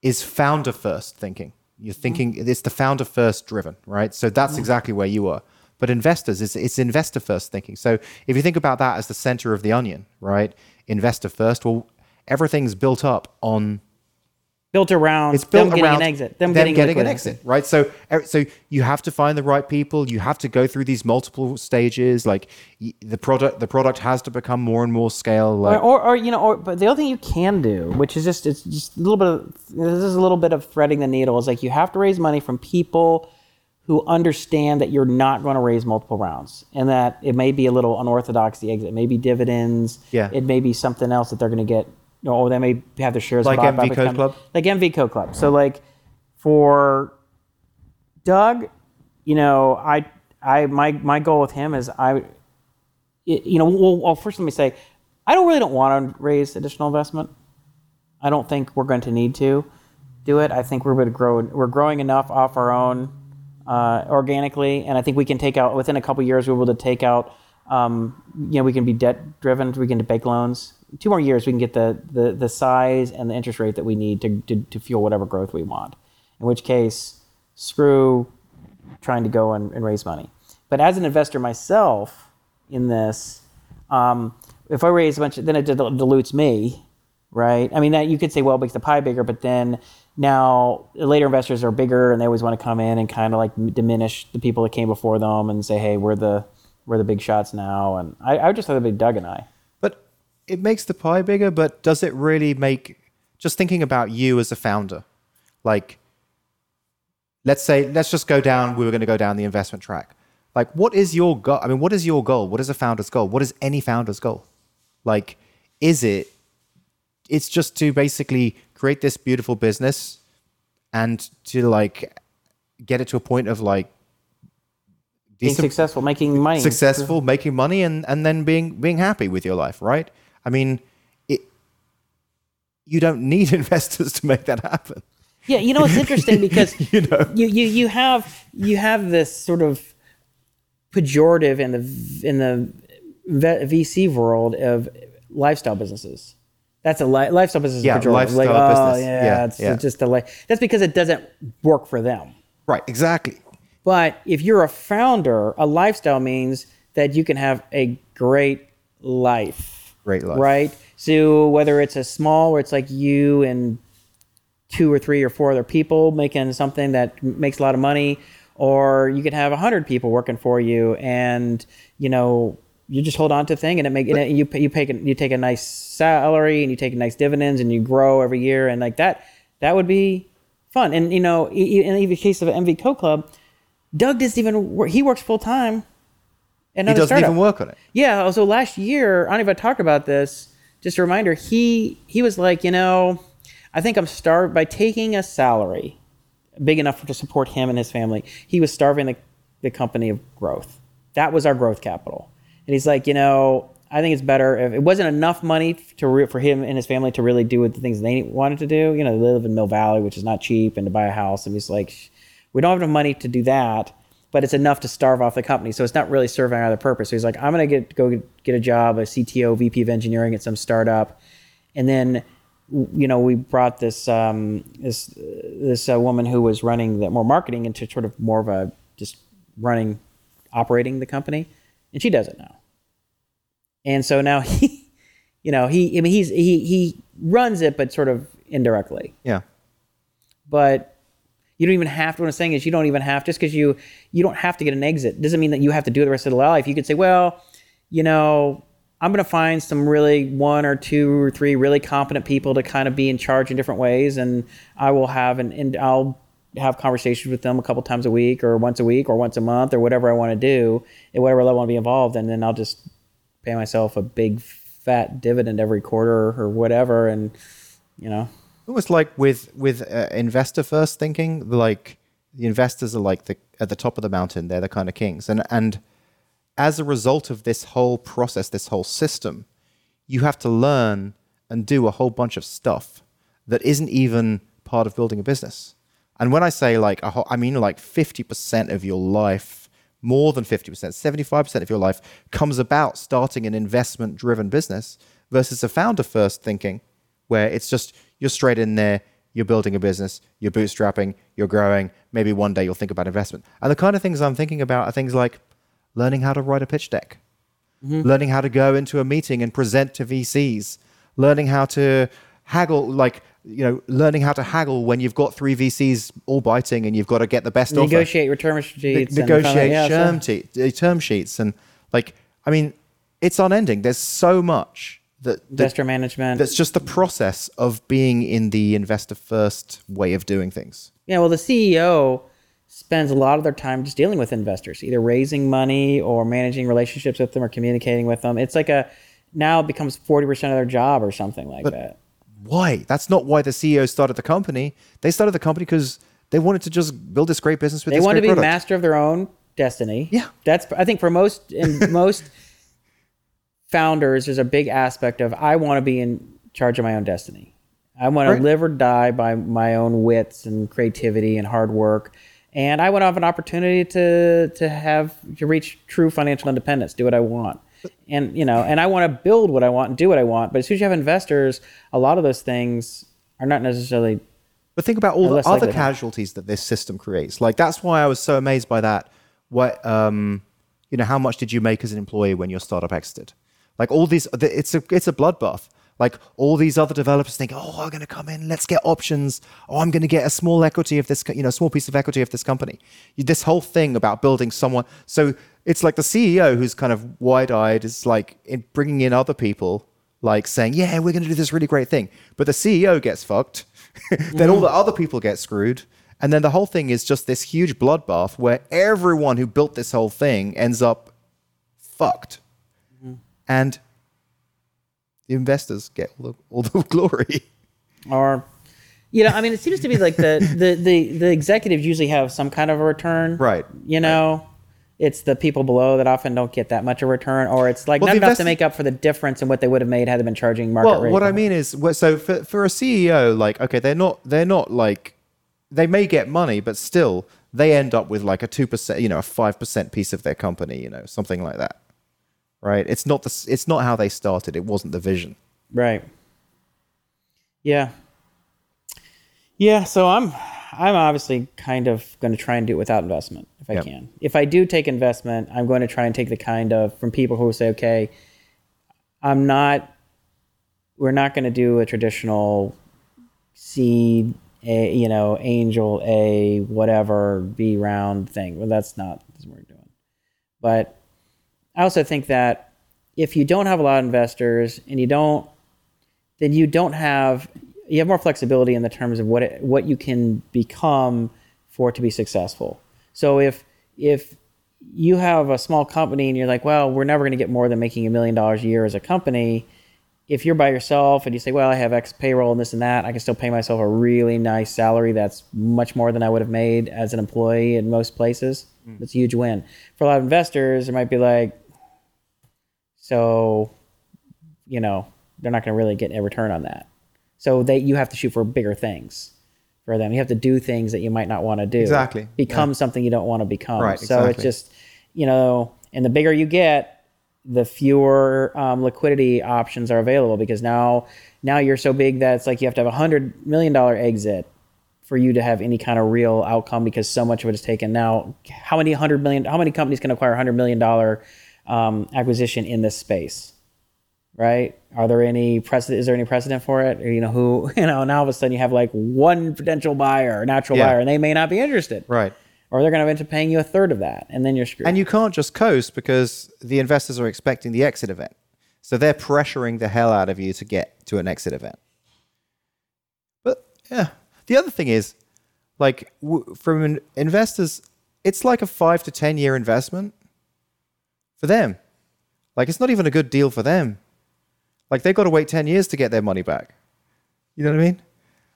is founder first thinking. You're thinking it's the founder first driven, right? So that's exactly where you are. But investors, it's, it's investor first thinking. So if you think about that as the center of the onion, right? Investor first, well, everything's built up on built around it's built them getting around an exit, them, them getting, getting an exit, right? So, er- so you have to find the right people. You have to go through these multiple stages. Like the product, the product has to become more and more scale. Or, Like, or, or you know, or but the other thing you can do, which is just it's just a little bit of this is a little bit of threading the needle, is like you have to raise money from people who understand that you're not going to raise multiple rounds, and that it may be a little unorthodox the exit, it may be dividends, Yeah. it may be something else that they're going to get, you know, or they may have their shares Like MV Code Club? like MV Code Club. So like for Doug, you know, I I my my goal with him is I you know, well, well, first let me say, I don't really don't want to raise additional investment. I don't think we're going to need to do it. I think we're going to grow. We're growing enough off our own uh, organically, and I think we can take out within a couple years. We're able to take out. Um, you know, we can be debt driven. We can bank loans. Two more years, we can get the, the the size and the interest rate that we need to, to to fuel whatever growth we want. In which case, screw trying to go and, and raise money. But as an investor myself in this, um, if I raise a bunch, then it dil- dilutes me, right? I mean, that you could say, well, it makes the pie bigger, but then now later investors are bigger and they always want to come in and kind of like diminish the people that came before them and say, hey, we're the we're the big shots now. And I, I just thought it'd be Doug and I. It makes the pie bigger, but does it really make just thinking about you as a founder? Like let's say let's just go down we were going to go down the investment track. Like what is your goal? I mean, what is your goal? What is a founder's goal? What is any founder's goal? Like is it it's just to basically create this beautiful business and to like get it to a point of like Being successful, making money. successful, making money, and and then being being happy with your life, right? I mean, it. You don't need *laughs* investors to make that happen. Yeah, you know it's interesting *laughs* because *laughs* You know. you, you you have you have this sort of pejorative in the in the VC world of lifestyle businesses. That's a li- lifestyle business. Yeah, pejorative. lifestyle like, oh, business. Yeah, Yeah, it's yeah. just a life. That's because it doesn't work for them. Right. Exactly. But if you're a founder, a lifestyle means that you can have a great life. Great life. Right? So whether it's a small where it's like you and two or three or four other people making something that makes a lot of money, or you could have a hundred people working for you and you know you just hold on to a thing and it make and it, you you pay you take a nice salary and you take nice dividends and you grow every year and like that that would be fun and you know in the case of MV Code Club, Doug doesn't even work, he works full time. He doesn't even work on it. Yeah. So last year, I don't even talk about this. Just a reminder, he he was like, you know, I think I'm starved by taking a salary big enough to support him and his family. He was starving the, the company of growth. That was our growth capital. And he's like, you know, I think it's better if it wasn't enough money to re- for him and his family to really do the things they wanted to do. You know, they live in Mill Valley, which is not cheap, and to buy a house. And he's like, we don't have enough money to do that, but it's enough to starve off the company. So it's not really serving either purpose. So he's like, I'm gonna get go get a job, a CTO, VP of engineering at some startup, and then you know we brought this um, this this uh, woman who was running the more marketing into sort of more of a just running operating the company, and she does it now. And so now *laughs* he, you know, he I mean he's he he runs it, but sort of indirectly Yeah. but you don't even have to. What I'm saying is, you don't even have just because you you don't have to get an exit doesn't mean that you have to do it the rest of the life. You could say, well, you know, I'm going to find some really one or two or three really competent people to kind of be in charge in different ways, and I will have an and I'll have conversations with them a couple times a week or once a week or once a month or whatever I want to do at whatever level I want to be involved, and then I'll just pay myself a big fat dividend every quarter or whatever, and you know. Almost like with with uh, investor first thinking, like the investors are like the at the top of the mountain. They're the kind of kings, and and as a result of this whole process, this whole system, you have to learn and do a whole bunch of stuff that isn't even part of building a business. And when I say like, I mean like fifty percent of your life, more than fifty percent, seventy-five percent of your life comes about starting an investment-driven business versus a founder-first thinking where it's just you're straight in there, you're building a business, you're bootstrapping, you're growing. Maybe one day you'll think about investment. And the kind of things I'm thinking about are things like learning how to write a pitch deck, mm-hmm. learning how to go into a meeting and present to VCs, learning how to haggle, like, you know, learning how to haggle when you've got three VCs all biting and you've got to get the best offer negotiate your term sheets, ne- negotiate yeah, so- te- term sheets and like i mean it's unending there's so much that, investor management. that's just the process of being in the investor first way of doing things yeah, well, the CEO spends a lot of their time just dealing with investors, either raising money or managing relationships with them or communicating with them. It's like a now it becomes forty percent of their job or something like that. why that's not why the ceo started the company they started the company because they wanted to just build this great business with They this want to be product. master of their own destiny. Yeah. that's I think for most in *laughs* most founders, there's a big aspect of I want to be in charge of my own destiny. I want to live or die by my own wits and creativity and hard work. And I want to have an opportunity to to have to reach true financial independence, do what I want. And you know, and I want to build what I want and do what I want. But as soon as you have investors, a lot of those things are not necessarily But think about all the other likely casualties that this system creates. Like that's why I was so amazed by that. What um, you know, how much did you make as an employee when your startup exited? Like all these, it's a it's a bloodbath. Like all these other developers think, oh, I'm going to come in, let's get options. Oh, I'm going to get a small equity of this, you know, small piece of equity of this company. This whole thing about building someone. So it's like the CEO who's kind of wide-eyed is like in bringing in other people, like saying, yeah, we're going to do this really great thing. But the CEO gets fucked. *laughs* then all mm. the other people get screwed. And then the whole thing is just this huge bloodbath where everyone who built this whole thing ends up fucked. And the investors get all the, all the *laughs* glory. or you know i mean it seems to be like the the the, the executives usually have some kind of a return Right, you know? It's the people below that often don't get that much of a return or it's like Well, not enough invest- to make up for the difference in what they would have made had they been charging market Well, rate what I mean is, so for, for a CEO, like, okay, they're not, they're not like, they may get money, but still, they end up with like a two percent, you know, a five percent piece of their company, you know, something like that, right? It's not the, it's not how they started. It wasn't the vision. Right. Yeah. Yeah, so I'm I'm obviously kind of going to try and do it without investment if I Yep. can. If I do take investment, I'm going to try and take the kind of from people who say, okay, I'm not we're not going to do a traditional seed a you know angel a whatever b round thing. Well, that's not that's what we're doing. But I also think that if you don't have a lot of investors and you don't then you don't have you have more flexibility in the terms of what it, what you can become for it to be successful. So if if you have a small company and you're like, well, we're never going to get more than making a million dollars a year as a company. If you're by yourself and you say, well, I have X payroll and this and that, I can still pay myself a really nice salary that's much more than I would have made as an employee in most places. Hmm. It's a huge win. For a lot of investors, it might be like, so, you know, they're not going to really get a return on that. So they you have to shoot for bigger things for them. You have to do things that you might not want to do. Exactly. Become something you don't want to become. Right, So it's just, you know, and the bigger you get, the fewer um, liquidity options are available because now now you're so big that it's like you have to have a hundred million dollar exit for you to have any kind of real outcome because so much of it is taken. Now, how many hundred million? How many companies can acquire a hundred million dollar um, acquisition in this space? Right? Are there any precedent? Is there any precedent for it? Or, you know, who *laughs* you know? Now all of a sudden you have like one potential buyer, natural Yeah. buyer, and they may not be interested, Right. or they're going to end up paying you a third of that, and then you're screwed. And you can't just coast because the investors are expecting the exit event. So they're pressuring the hell out of you to get to an exit event. But yeah, the other thing is, like, w- from an investors, it's like a five to 10 year investment for them. Like, it's not even a good deal for them. Like, they've got to wait 10 years to get their money back. You know what I mean?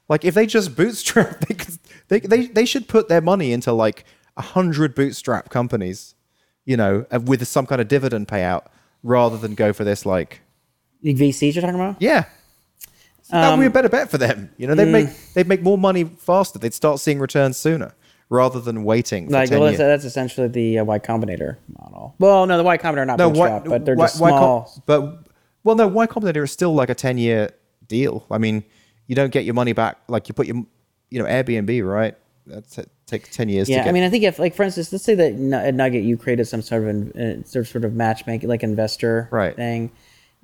Like, if they just *laughs* bootstrap, they, could, they, they, they should put their money into like a hundred bootstrap companies, you know, uh, with some kind of dividend payout rather than go for this, like, The VCs you're talking about? yeah. that would be a Um, better bet for them. You know, they'd mm. make they'd make more money faster. They'd start seeing returns sooner rather than waiting for Like, 10 well, that's, that's essentially the uh, Y Combinator model. Well, no, the Y Combinator are not no, bootstrap, why, but they're why- just Com- small. but well, no, Y Combinator is still like a ten year deal. I mean, you don't get your money back. Like you put your, you know, Airbnb, right? That t- takes ten years. to Yeah, get. I mean, I think if, like, for instance, let's say that at Nugget you created some sort of uh, sort of, sort of matchmaking, like investor Right. thing.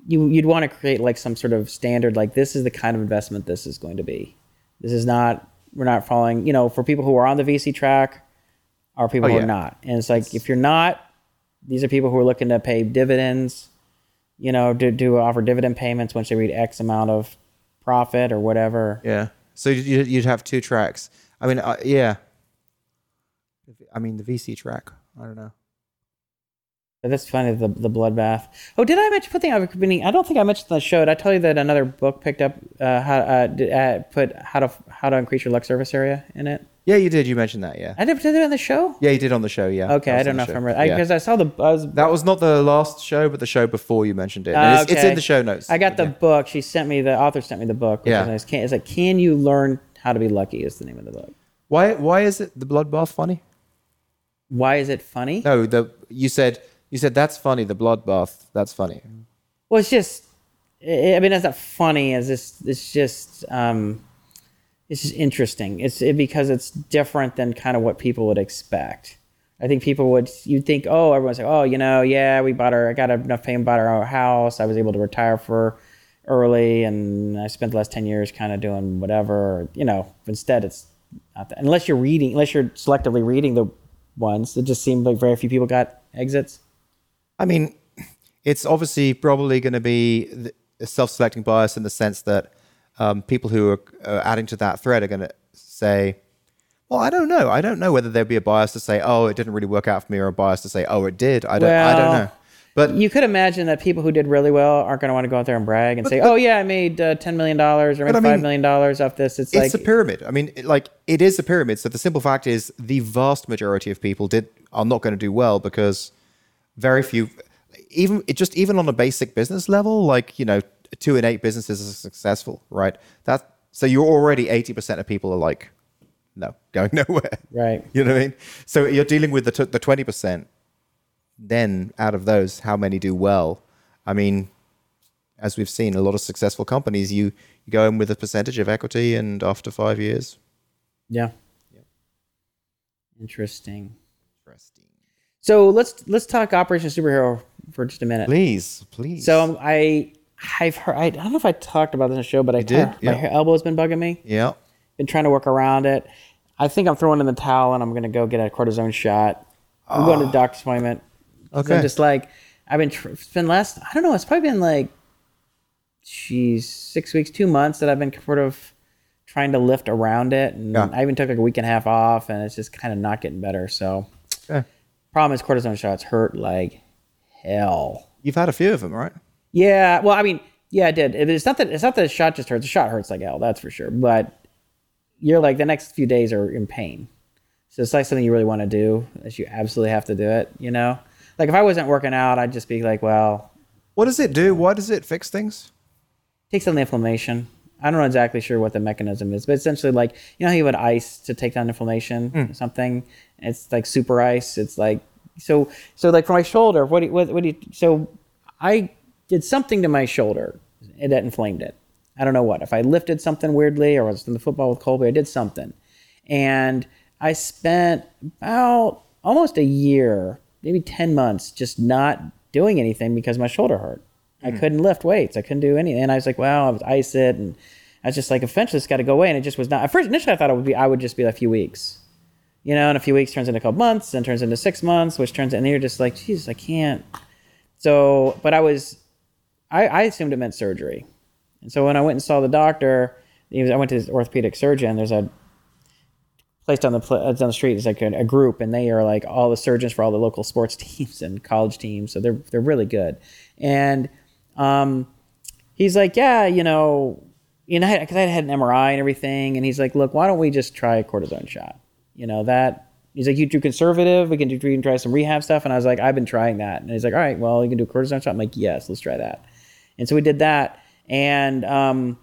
You you'd want to create like some sort of standard, like this is the kind of investment this is going to be. This is not we're not following. You know, for people who are on the VC track, are people Oh, who yeah. are not. And it's like if you're not, these are people who are looking to pay dividends. You know, do do offer dividend payments once they reach X amount of profit or whatever. yeah. So you'd, you'd have two tracks. I mean, uh, yeah. I mean, the VC track. I don't know. But that's funny, the the bloodbath. Oh, did I mention put the other community? I don't think I mentioned on the show. Did I tell you that another book picked up uh, how uh, did, uh, put how to how to increase your luck surface area in it? Yeah, you did. You mentioned that. Yeah. I did did it on the show. Yeah, you did on the show. Yeah. Okay, I was don't know if I'm right because I saw the buzz. That was not the last show, but the show before you mentioned it. Ah, it's, it's in the show notes. I got the Yeah. book. She sent me the author sent me the book. Which Yeah. is nice. Can, it's like can you learn how to be lucky? Is the name of the book. Why? Why is it the bloodbath funny? Why is it funny? No, the you said you said that's funny. The bloodbath. That's funny. Well, it's just. I mean, it's not funny. As this, it's just. Um, it's just interesting. It's it, because it's different than kind of what people would expect. I think people would you'd think, oh, everyone's like, oh, you know, yeah, we bought our I got enough fame, bought our house. I was able to retire for early, and I spent the last ten years kind of doing whatever. You know, instead it's not that. Unless you're reading, unless you're selectively reading the ones, it just seemed like very few people got exits. I mean, it's obviously probably going to be a self-selecting bias in the sense that um, people who are adding to that thread are going to say, "Well, I don't know. I don't know whether there'd be a bias to say, oh, it didn't really work out for me, or a bias to say, oh, it did. I don't. I don't know." But You could imagine that people who did really well aren't going to want to go out there and brag and say, "Oh yeah, I made uh, ten million dollars or made I five mean, million dollars off this." It's, it's like a pyramid. I mean, it- like it is a pyramid. So the simple fact is, the vast majority of people did are not going to do well because very few, even it just even on a basic business level, like you know, two in eight businesses are successful, right? That so you're already eighty percent of people are like, no, *laughs* going nowhere, right. You know what I mean? So you're dealing with the t- the twenty percent. Then out of those, how many do well? I mean, as we've seen, a lot of successful companies, you, you go in with a percentage of equity, and after five years, Yeah. Interesting. interesting. So let's let's talk Operation Superhero for just a minute. Please, please. So um, I I've heard I, I don't know if I talked about this in the show, but I did? my elbow's been bugging me. yeah, Been trying to work around it. I think I'm throwing in the towel and I'm gonna go get a cortisone shot. I'm going to the doctor's appointment. Okay. I'm just like I've been. Tr- it's been last. I don't know. It's probably been like, geez, six weeks, two months that I've been sort of trying to lift around it, and Yeah. I even took like a week and a half off, and it's just kind of not getting better. So, Okay. Problem is cortisone shots hurt like hell. you've had a few of them, right? Yeah, well, I mean, yeah, I did. It's not that it's not that the shot just hurts. The shot hurts like hell, that's for sure. But you're like the next few days are in pain. So it's like something you really want to do, that you absolutely have to do it. You know, like if I wasn't working out, I'd just be like, well, What does it do? Why does it fix things? takes down the inflammation. I don't know exactly sure what the mechanism is, but essentially, like you know how you would ice to take down inflammation or something. It's like super ice. It's like so so like for my shoulder. What do you, what, what do you? So I did something to my shoulder and that inflamed it. I don't know what. If I lifted something weirdly or was in the football with Colby, I did something, and I spent about almost a year, maybe ten months, just not doing anything because my shoulder hurt. I hmm. couldn't lift weights. I couldn't do anything. And I was like, well, I was ice it. And I was just like, eventually it's got to go away. And it just was not, at first, initially I thought it would be, I would just be a few weeks, you know, in a few weeks turns into a couple months and turns into six months, which turns, and you're just like, Jesus, I can't. So, but I was, I, I assumed it meant surgery. And so when I went and saw the doctor, was, I went to his orthopedic surgeon. There's a place down the down the street. It's like a, a group, and they are like all the surgeons for all the local sports *laughs* teams and college teams. So they're they're really good. And um, he's like, yeah, you know, you know, because I had an MRI and everything, and he's like, look, why don't we just try a cortisone shot? You know that. He's like, you do conservative. We can do. We can try some rehab stuff. And I was like, I've been trying that. And he's like, all right, well, you can do a cortisone shot. I'm like, yes, let's try that. And so we did that, and um,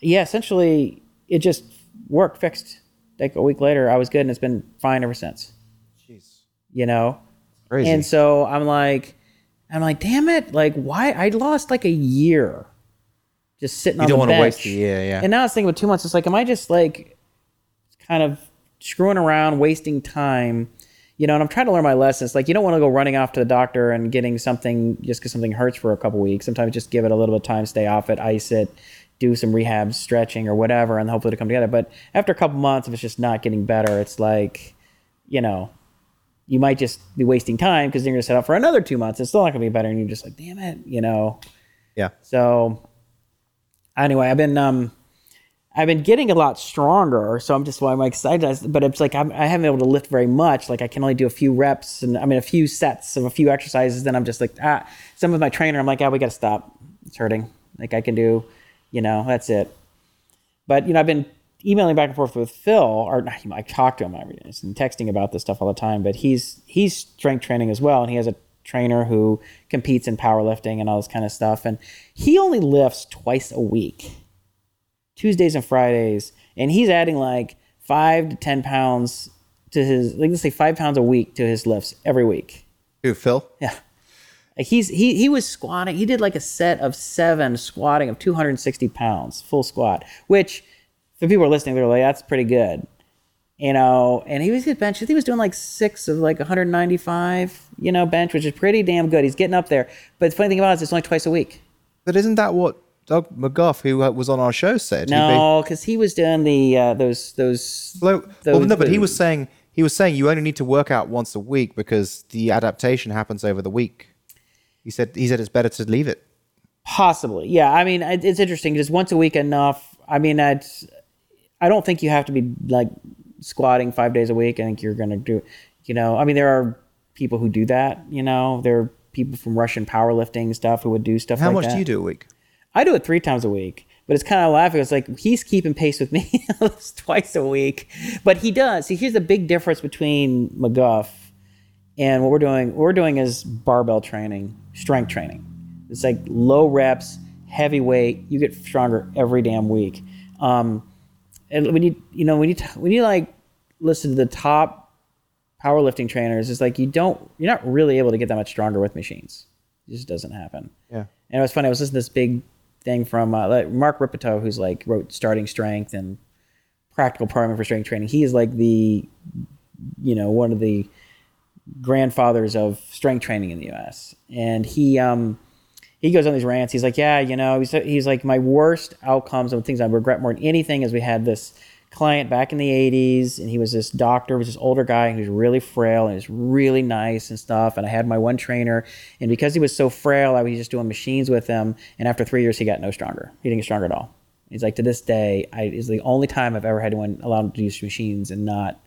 yeah, essentially it just worked, fixed. Like a week later, I was good, and it's been fine ever since. Jeez, You know, crazy. and so I'm like, I'm like, damn it! Like, why? I lost like a year just sitting on the bench. You don't the wanna bench. waste a year, yeah. And now I was thinking with two months, it's like, am I just like kind of screwing around, wasting time? You know, and I'm trying to learn my lessons. Like, you don't want to go running off to the doctor and getting something just because something hurts for a couple weeks. Sometimes just give it a little bit of time, stay off it, ice it, do some rehab, stretching or whatever, and hopefully to come together. But after a couple months, if it's just not getting better, it's like, you know, you might just be wasting time because then you're going to set up for another two months. It's still not going to be better. And you're just like, damn it, you know. yeah. So anyway, I've been um, I've been getting a lot stronger. So I'm just why I'm excited. But it's like I'm, I haven't been able to lift very much. Like I can only do a few reps and I mean a few sets of a few exercises. Then I'm just like ah. Some of my trainer, I'm like, ah, we got to stop. It's hurting. Like I can do, you know, that's it. But you know, I've been emailing back and forth with Phil, or not, I talk to him every day and texting about this stuff all the time. But he's he's strength training as well, and he has a trainer who competes in powerlifting and all this kind of stuff. And he only lifts twice a week, Tuesdays and Fridays, and he's adding like five to ten pounds to his, like let's say five pounds a week to his lifts every week. Who, Phil? Yeah. Like he's he he was squatting. He did like a set of seven squatting of 260 pounds, full squat. Which, for people who are listening, they're like, "That's pretty good." you know, and he was his bench. I think he was doing like six of like 195, you know, bench, which is pretty damn good. He's getting up there. But the funny thing about it is it's only twice a week. But isn't that what Doug McGuff, who uh, was on our show, said? No, because he was doing the uh, those those. Well, those- no, but he was saying he was saying you only need to work out once a week because the adaptation happens over the week. He said he said it's better to leave it. Possibly, yeah. I mean, it's interesting. Just once a week enough. I mean, I'd, I don't think you have to be like squatting five days a week. I think you're going to do, you know. I mean, there are people who do that. You know, there are people from Russian powerlifting stuff who would do stuff. How like much that. do you do a week? I do it three times a week, but it's kind of laughing. It's like he's keeping pace with me *laughs* twice a week, but he does. See, here's the big difference between McGuff and what we're doing. What we're doing is barbell training, strength training. It's like low reps, heavy weight. You get stronger every damn week. Um, and when you you know when you t- when you like listen to the top powerlifting trainers, it's like you don't you're not really able to get that much stronger with machines. It just doesn't happen. Yeah. And it was funny. I was listening to this big thing from uh, like Mark Rippetoe, who's like wrote Starting Strength and Practical Programming for Strength Training. He is like the, you know, one of the grandfathers of strength training in the U.S. And he um he goes on these rants. He's like, yeah, you know, he's he's like my worst outcomes and things I regret more than anything is we had this client back in the 80s and he was this doctor was this older guy he was really frail and was really nice and stuff and i had my one trainer and because he was so frail i was just doing machines with him and after three years he got no stronger. He didn't get stronger at all. He's like to this day i is the only time i've ever had anyone allowed to use machines and not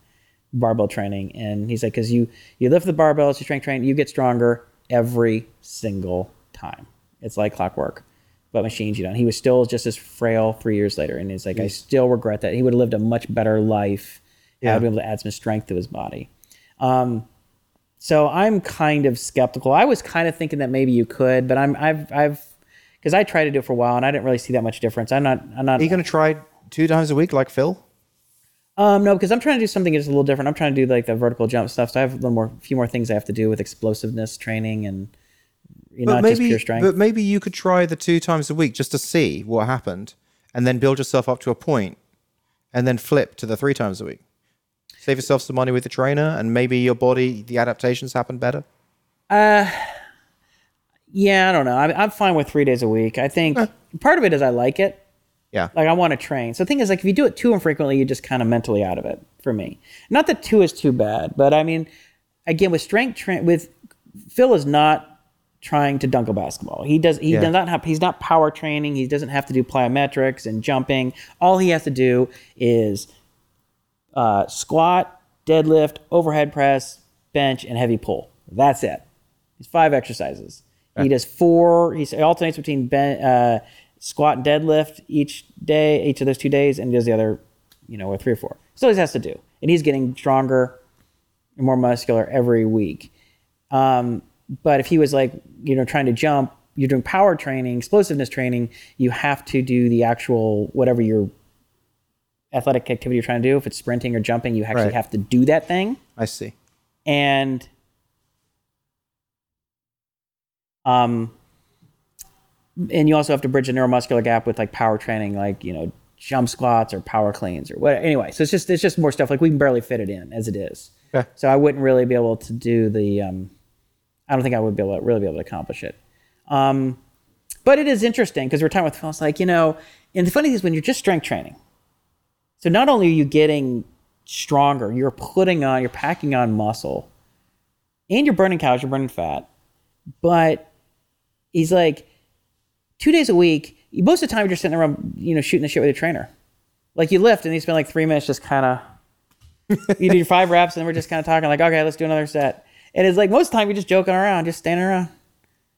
barbell training and he's like because you you lift the barbells you strength train you get stronger every single time. It's like clockwork but machines you don't he was still just as frail three years later and he's like i still regret that he would have lived a much better life yeah. had been able to add some strength to his body um, so i'm kind of skeptical i was kind of thinking that maybe you could but i'm i've i've because i tried to do it for a while and i didn't really see that much difference i'm not i'm not Are you going to try two times a week like Phil? um, no, because I'm trying to do something that's a little different. I'm trying to do like the vertical jump stuff. So I have a little more, few more things I have to do with explosiveness training and you know, But not just maybe, pure strength. but maybe you could try the two times a week just to see what happened, and then build yourself up to a point, and then flip to the three times a week. Save yourself some money with the trainer, and maybe your body, the adaptations happen better. Uh, yeah, I don't know. I'm, I'm fine with three days a week. I think part of it is I like it. Yeah. Like I want to train. So the thing is, like if you do it too infrequently, you're just kind of mentally out of it for me. Not that two is too bad, but I mean, again, with strength train, with Phil is not trying to dunk a basketball. He does. He Yeah. does not have. He's not power training. He doesn't have to do plyometrics and jumping. All he has to do is uh, squat, deadlift, overhead press, bench, and heavy pull. That's it. It's five exercises. He does four. He alternates between ben, uh, squat and deadlift each day, each of those two days, and he does the other, you know, or three or four. So he has to do, and he's getting stronger and more muscular every week. Um, but if he was like, you know, trying to jump, you're doing power training, explosiveness training, you have to do the actual whatever your athletic activity you're trying to do. If it's sprinting or jumping, you actually Right. have to do that thing. I see. And um and you also have to bridge the neuromuscular gap with like power training, like, you know, jump squats or power cleans or what anyway. So it's just it's just more stuff like we can barely fit it in as it is. Okay. So I wouldn't really be able to do the um I don't think I would be able to really be able to accomplish it. Um but it is interesting because we're talking with Phil, it's like, you know, and the funny thing is when you're just strength training, so not only are you getting stronger, you're putting on, you're packing on muscle, and you're burning calories, you're burning fat. But he's like, two days a week, most of the time you're just sitting around, you know, shooting the shit with your trainer. Like you lift and you spend like three minutes just kind of, you do your five reps and we're just kind of talking like, okay, let's do another set. And it's like most of the time you're just joking around, just standing around.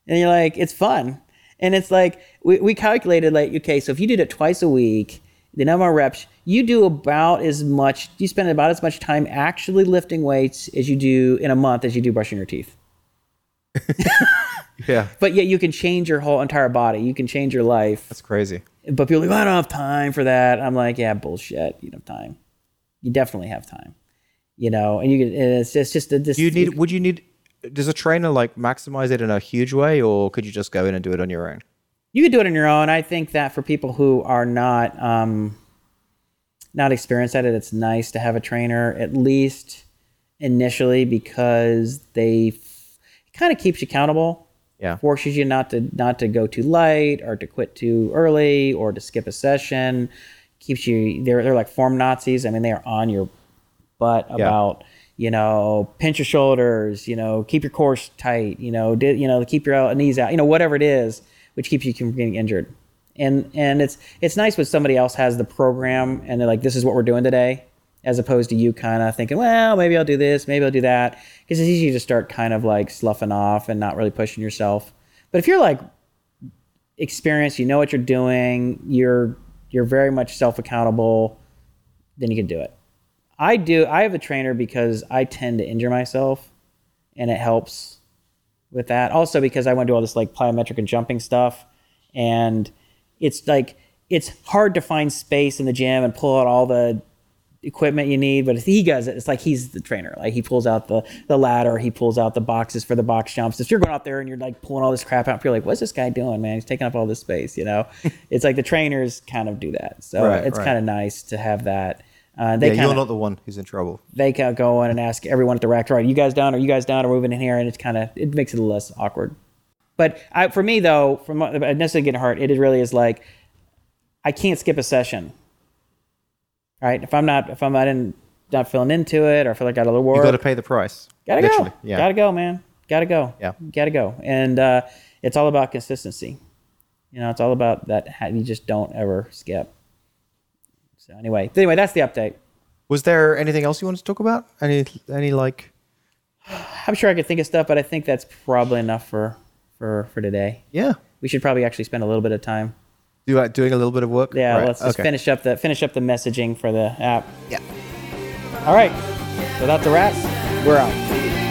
And you're like, it's fun. And it's like, we, we calculated like, okay, so if you did it twice a week, the number of reps, you do about as much, you spend about as much time actually lifting weights as you do in a month as you do brushing your teeth. *laughs* Yeah, But yet you can change your whole entire body. You can change your life. that's crazy. But people are like, I don't have time for that. I'm like, yeah, bullshit. You don't have time. You definitely have time. You know, and you can, and it's just, just a, this. You need? Would you need? Does a trainer like maximize it in a huge way, or could you just go in and do it on your own? you could do it on your own. I think that for people who are not, um, not experienced at it, it's nice to have a trainer at least initially because they f- it kind of keeps you accountable. Yeah. Forces you not to not to go too light or to quit too early or to skip a session. Keeps you they're they're like form Nazis. I mean they are on your butt about you know pinch your shoulders, you know keep your core tight, you know di- you know keep your knees out, you know whatever it is which keeps you from getting injured. And and it's it's nice when somebody else has the program and they're like this is what we're doing today as opposed to you kind of thinking, well, maybe I'll do this, maybe I'll do that. Because it's easy to start kind of like sloughing off and not really pushing yourself. But if you're like experienced, you know what you're doing, you're you're very much self accountable, then you can do it. I do. I have a trainer because I tend to injure myself, and it helps with that. Also because I went to do all this like plyometric and jumping stuff, and it's like it's hard to find space in the gym and pull out all the equipment you need, but if he does it, it's like he's the trainer. Like he pulls out the the ladder, he pulls out the boxes for the box jumps. If you're going out there and you're like pulling all this crap out, you're like, what's this guy doing, man? He's taking up all this space, you know? *laughs* it's like the trainers kind of do that. So Right, it's right. kind of nice to have that. Uh, they Yeah, kind you're not the one who's in trouble. they kind of go in and ask everyone at the rack, right? You guys down? Are you guys down? Are moving in here? And it's kind of it makes it a less awkward. But I, for me though, from necessarily getting hurt, it really is like I can't skip a session. Right? If I'm not if I'm not in not feeling into it or I feel like I got a little work, You got to pay the price. gotta Literally. go. Yeah. Gotta go, man. Gotta go. Yeah. Gotta go. And uh, it's all about consistency. You know, it's all about that. You just don't ever skip. So anyway, anyway, that's the update. Was there anything else you wanted to talk about? Any any like I'm sure I could think of stuff, but I think that's probably enough for for for today. yeah. We should probably actually spend a little bit of time. Do uh, doing a little bit of work? Yeah, Right, let's just okay. finish up the finish up the messaging for the app. Yeah. All right. So that's a wrap. We're out.